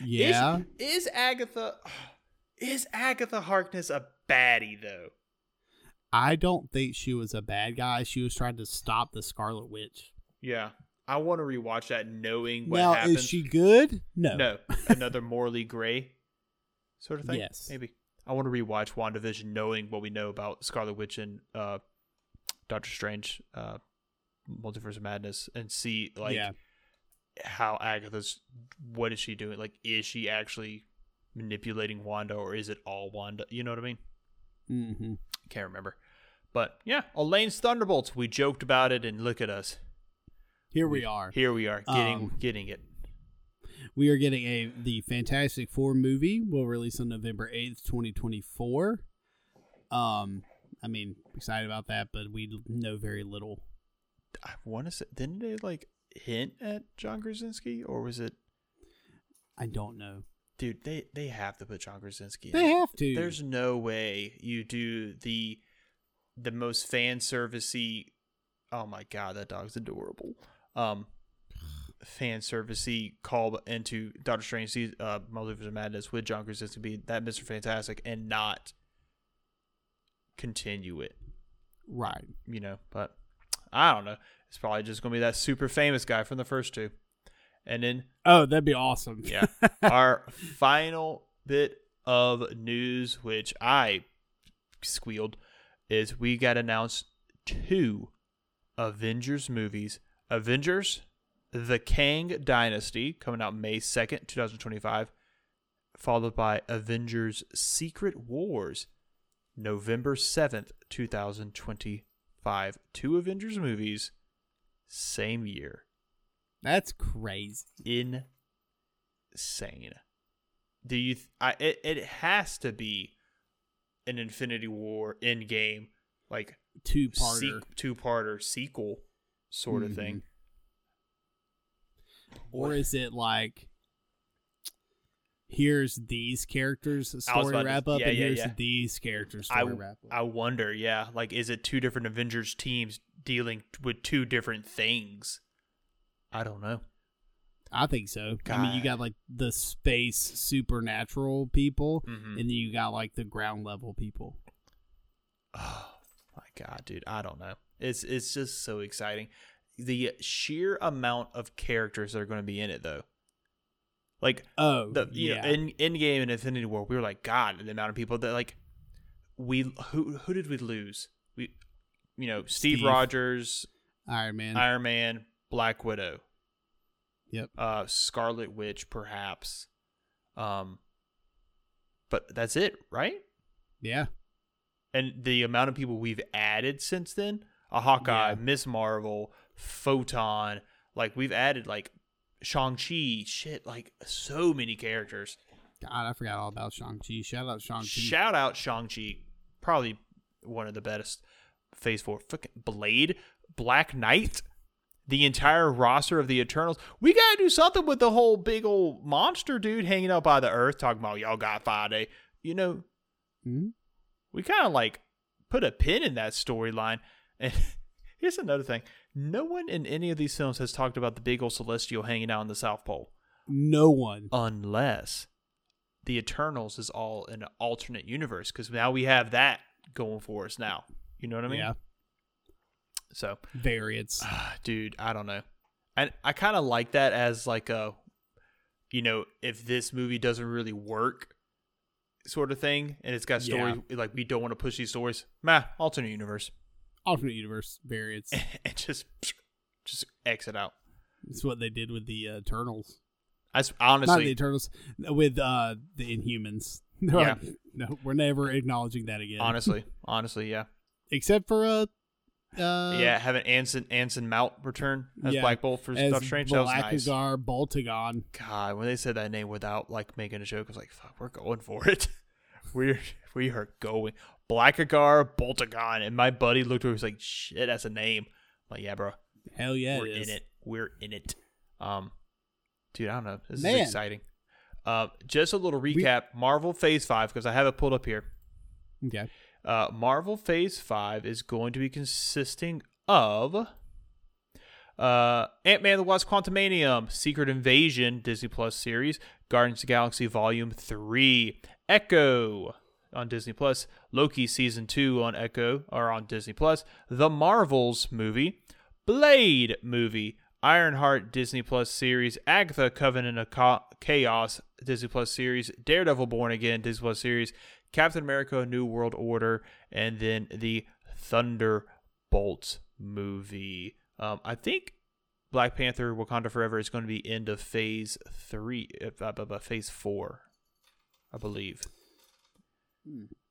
Yeah. Is, is Agatha is Agatha Harkness a baddie though? I don't think she was a bad guy. She was trying to stop the Scarlet Witch. Yeah. I want to rewatch that knowing what now, happens. is she good? No. No. Another morally gray sort of thing? Yes. Maybe. I want to rewatch WandaVision knowing what we know about Scarlet Witch and uh Doctor Strange, uh Multiverse of Madness and see like yeah. how Agatha's what is she doing? Like is she actually manipulating Wanda or is it all Wanda? You know what I mean? Mm-hmm. Can't remember. But yeah, Elaine's Thunderbolts. We joked about it and look at us. Here we are. Here we are getting Um, getting it. We are getting a the Fantastic Four movie. will release on November eighth, twenty twenty four. Um, I mean, excited about that, but we know very little. I want to say didn't they like hint at John Krasinski or was it I don't know. dude, they they have to put John Krasinski in. They have to. There's no way you do the the most fan servicey. Oh my god, that dog's adorable. Um, fan servicey call into Doctor Strange, uh, Multiverse of Madness with John Krasinski being that Mister Fantastic and not continue it. right. You know, but I don't know. It's probably just gonna be that super famous guy from the first two, and then Oh, that'd be awesome. yeah. Our final bit of news, which I squealed, is we got announced two Avengers movies. Avengers, The Kang Dynasty, coming out May 2nd, 2025, followed by Avengers Secret Wars, November 7th, 2025. Two Avengers movies, same year That's crazy. insane. Do you? Th- I it, it has to be an Infinity War end game like Two parter. two parter sequel sort of thing. Mm-hmm. or is it like here's these characters story about to- wrap up yeah, and yeah, here's yeah. these characters I, story wrap up? I wonder, yeah, like is it two different Avengers teams dealing with two different things? I don't know. I think so. I mean, you got like the space supernatural people, Mhm. and then you got like the ground level people. Oh my god, dude, I don't know. It's it's just so exciting. The sheer amount of characters that are going to be in it, though. Like Oh, the you yeah. know, in in game and Infinity War, we were like, God, the amount of people that like we who who did we lose? We you know Steve, Steve. Rogers, Iron Man. Iron Man, Black Widow, Yep. uh, Scarlet Witch, perhaps. Um, but that's it, right? Yeah. and the amount of people we've added since then a hawkeye Yeah. miss marvel photon like we've added like shang-chi shit like so many characters God, I forgot all about Shang Chi. Shout out Shang Chi. shout out shang-chi probably one of the best phase four fucking blade black knight the entire roster of the eternals we gotta do something with the whole big old monster dude hanging out by the earth talking about y'all got five day you know Hmm? we kind of like put a pin in that storyline. And here's another thing: no one in any of these films has talked about the big old celestial hanging out in the South Pole, No one. unless the Eternals is all in an alternate universe. Because now we have that going for us. Now, you know what I mean? Yeah. So, Variants. ah, dude, I don't know. And I kind of like that as like a, you know, if this movie doesn't really work, sort of thing, and it's got stories like we don't want to push these stories. Meh, alternate universe. Alternate universe variants. and just just exit out. It's what they did with the uh, Eternals. honestly Not the Eternals, with uh, the Inhumans. They're Yeah. like, no, we're never acknowledging that again. honestly, honestly, yeah, except for uh, uh yeah. Having Anson Anson Mount return as yeah, Black Bolt for Doctor Strange, that was nice. Boltagon. God, when they said that name without like making a joke, I was like, "Fuck, we're going for it. we're we are going." Blackagar Boltagon, and my buddy looked at me. Was like, "Shit, that's a name." Like, yeah, bro, Hell yeah, we're it is. in it. We're in it. Um, dude, I don't know. This Man. is exciting. Uh, just a little recap. Marvel Phase Five because I have it pulled up here. Okay. Uh, Marvel Phase 5 is going to be consisting of uh, Ant Man the Wasp Quantumanium, Secret Invasion Disney Plus series, Guardians of the Galaxy Volume 3, Echo on Disney Plus, Loki Season 2 on Echo or on Disney Plus, The Marvels movie, Blade movie, Ironheart Disney Plus series, Agatha Covenant of Cha- Chaos Disney Plus series, Daredevil Born Again Disney Plus series, Captain America New World Order, and then the Thunderbolts movie. Um, I think Black Panther Wakanda Forever is going to be end of phase three, uh, phase four, I believe.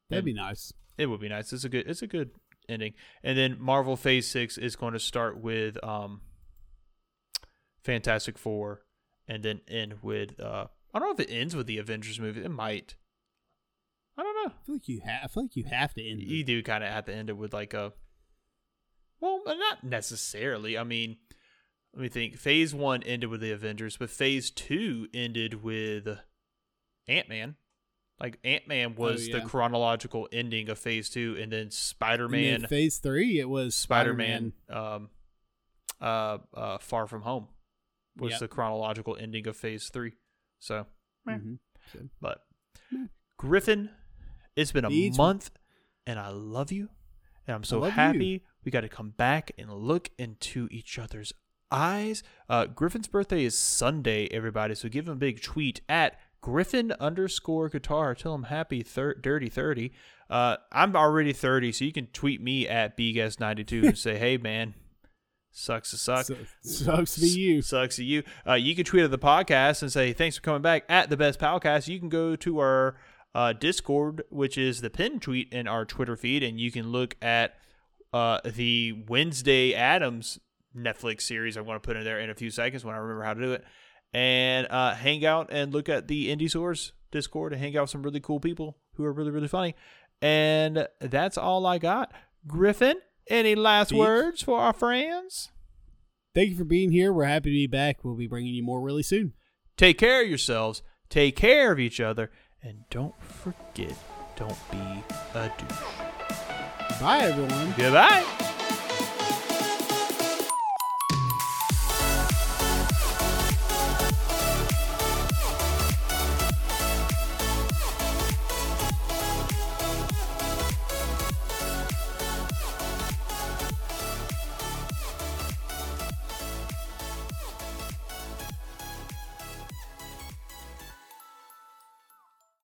That'd be nice. It would be nice. It's a good. It's a good ending. And then Marvel Phase Six is going to start with um, Fantastic Four, and then end with. Uh, I don't know if it ends with the Avengers movie. It might. I don't know. I feel like you have. I feel like you have to end. You it. do kind of have to end it with like a. Well, not necessarily. I mean, let me think. Phase one ended with the Avengers, but Phase two ended with Ant Man. Like Ant Man was Oh, yeah. the chronological ending of Phase two, and then Spider Man Phase three, it was Spider Spider-Man. Um, uh, uh, Far From Home was Yep. the chronological ending of Phase Three. So, Mhm. but Griffin, it's been a month, and I love you, and I'm so happy we got to come back and look into each other's eyes. Uh, Griffin's birthday is Sunday, everybody, so give him a big tweet at Griffin underscore guitar. Tell him happy thir- dirty thirty. Uh, I'm already thirty, so you can tweet me at bgas92 and say, "Hey, man, sucks to suck." Sucks to you. Sucks to you. Uh, you can tweet at the podcast and say thanks for coming back at the best podcast. You can go to our uh, Discord, which is the pin tweet in our Twitter feed, and you can look at uh, the Wednesday Addams Netflix series. I'm going to put in there in a few seconds when I remember how to do it, and uh, hang out and look at the Indiesaurus Discord and hang out with some really cool people who are really really funny. And that's all I got. Griffin, any last Beach. words for our friends? Thank you for being here. We're happy to be back. We'll be bringing you more really soon. Take care of yourselves, take care of each other, and don't forget, don't be a douche. Bye, everyone. Goodbye.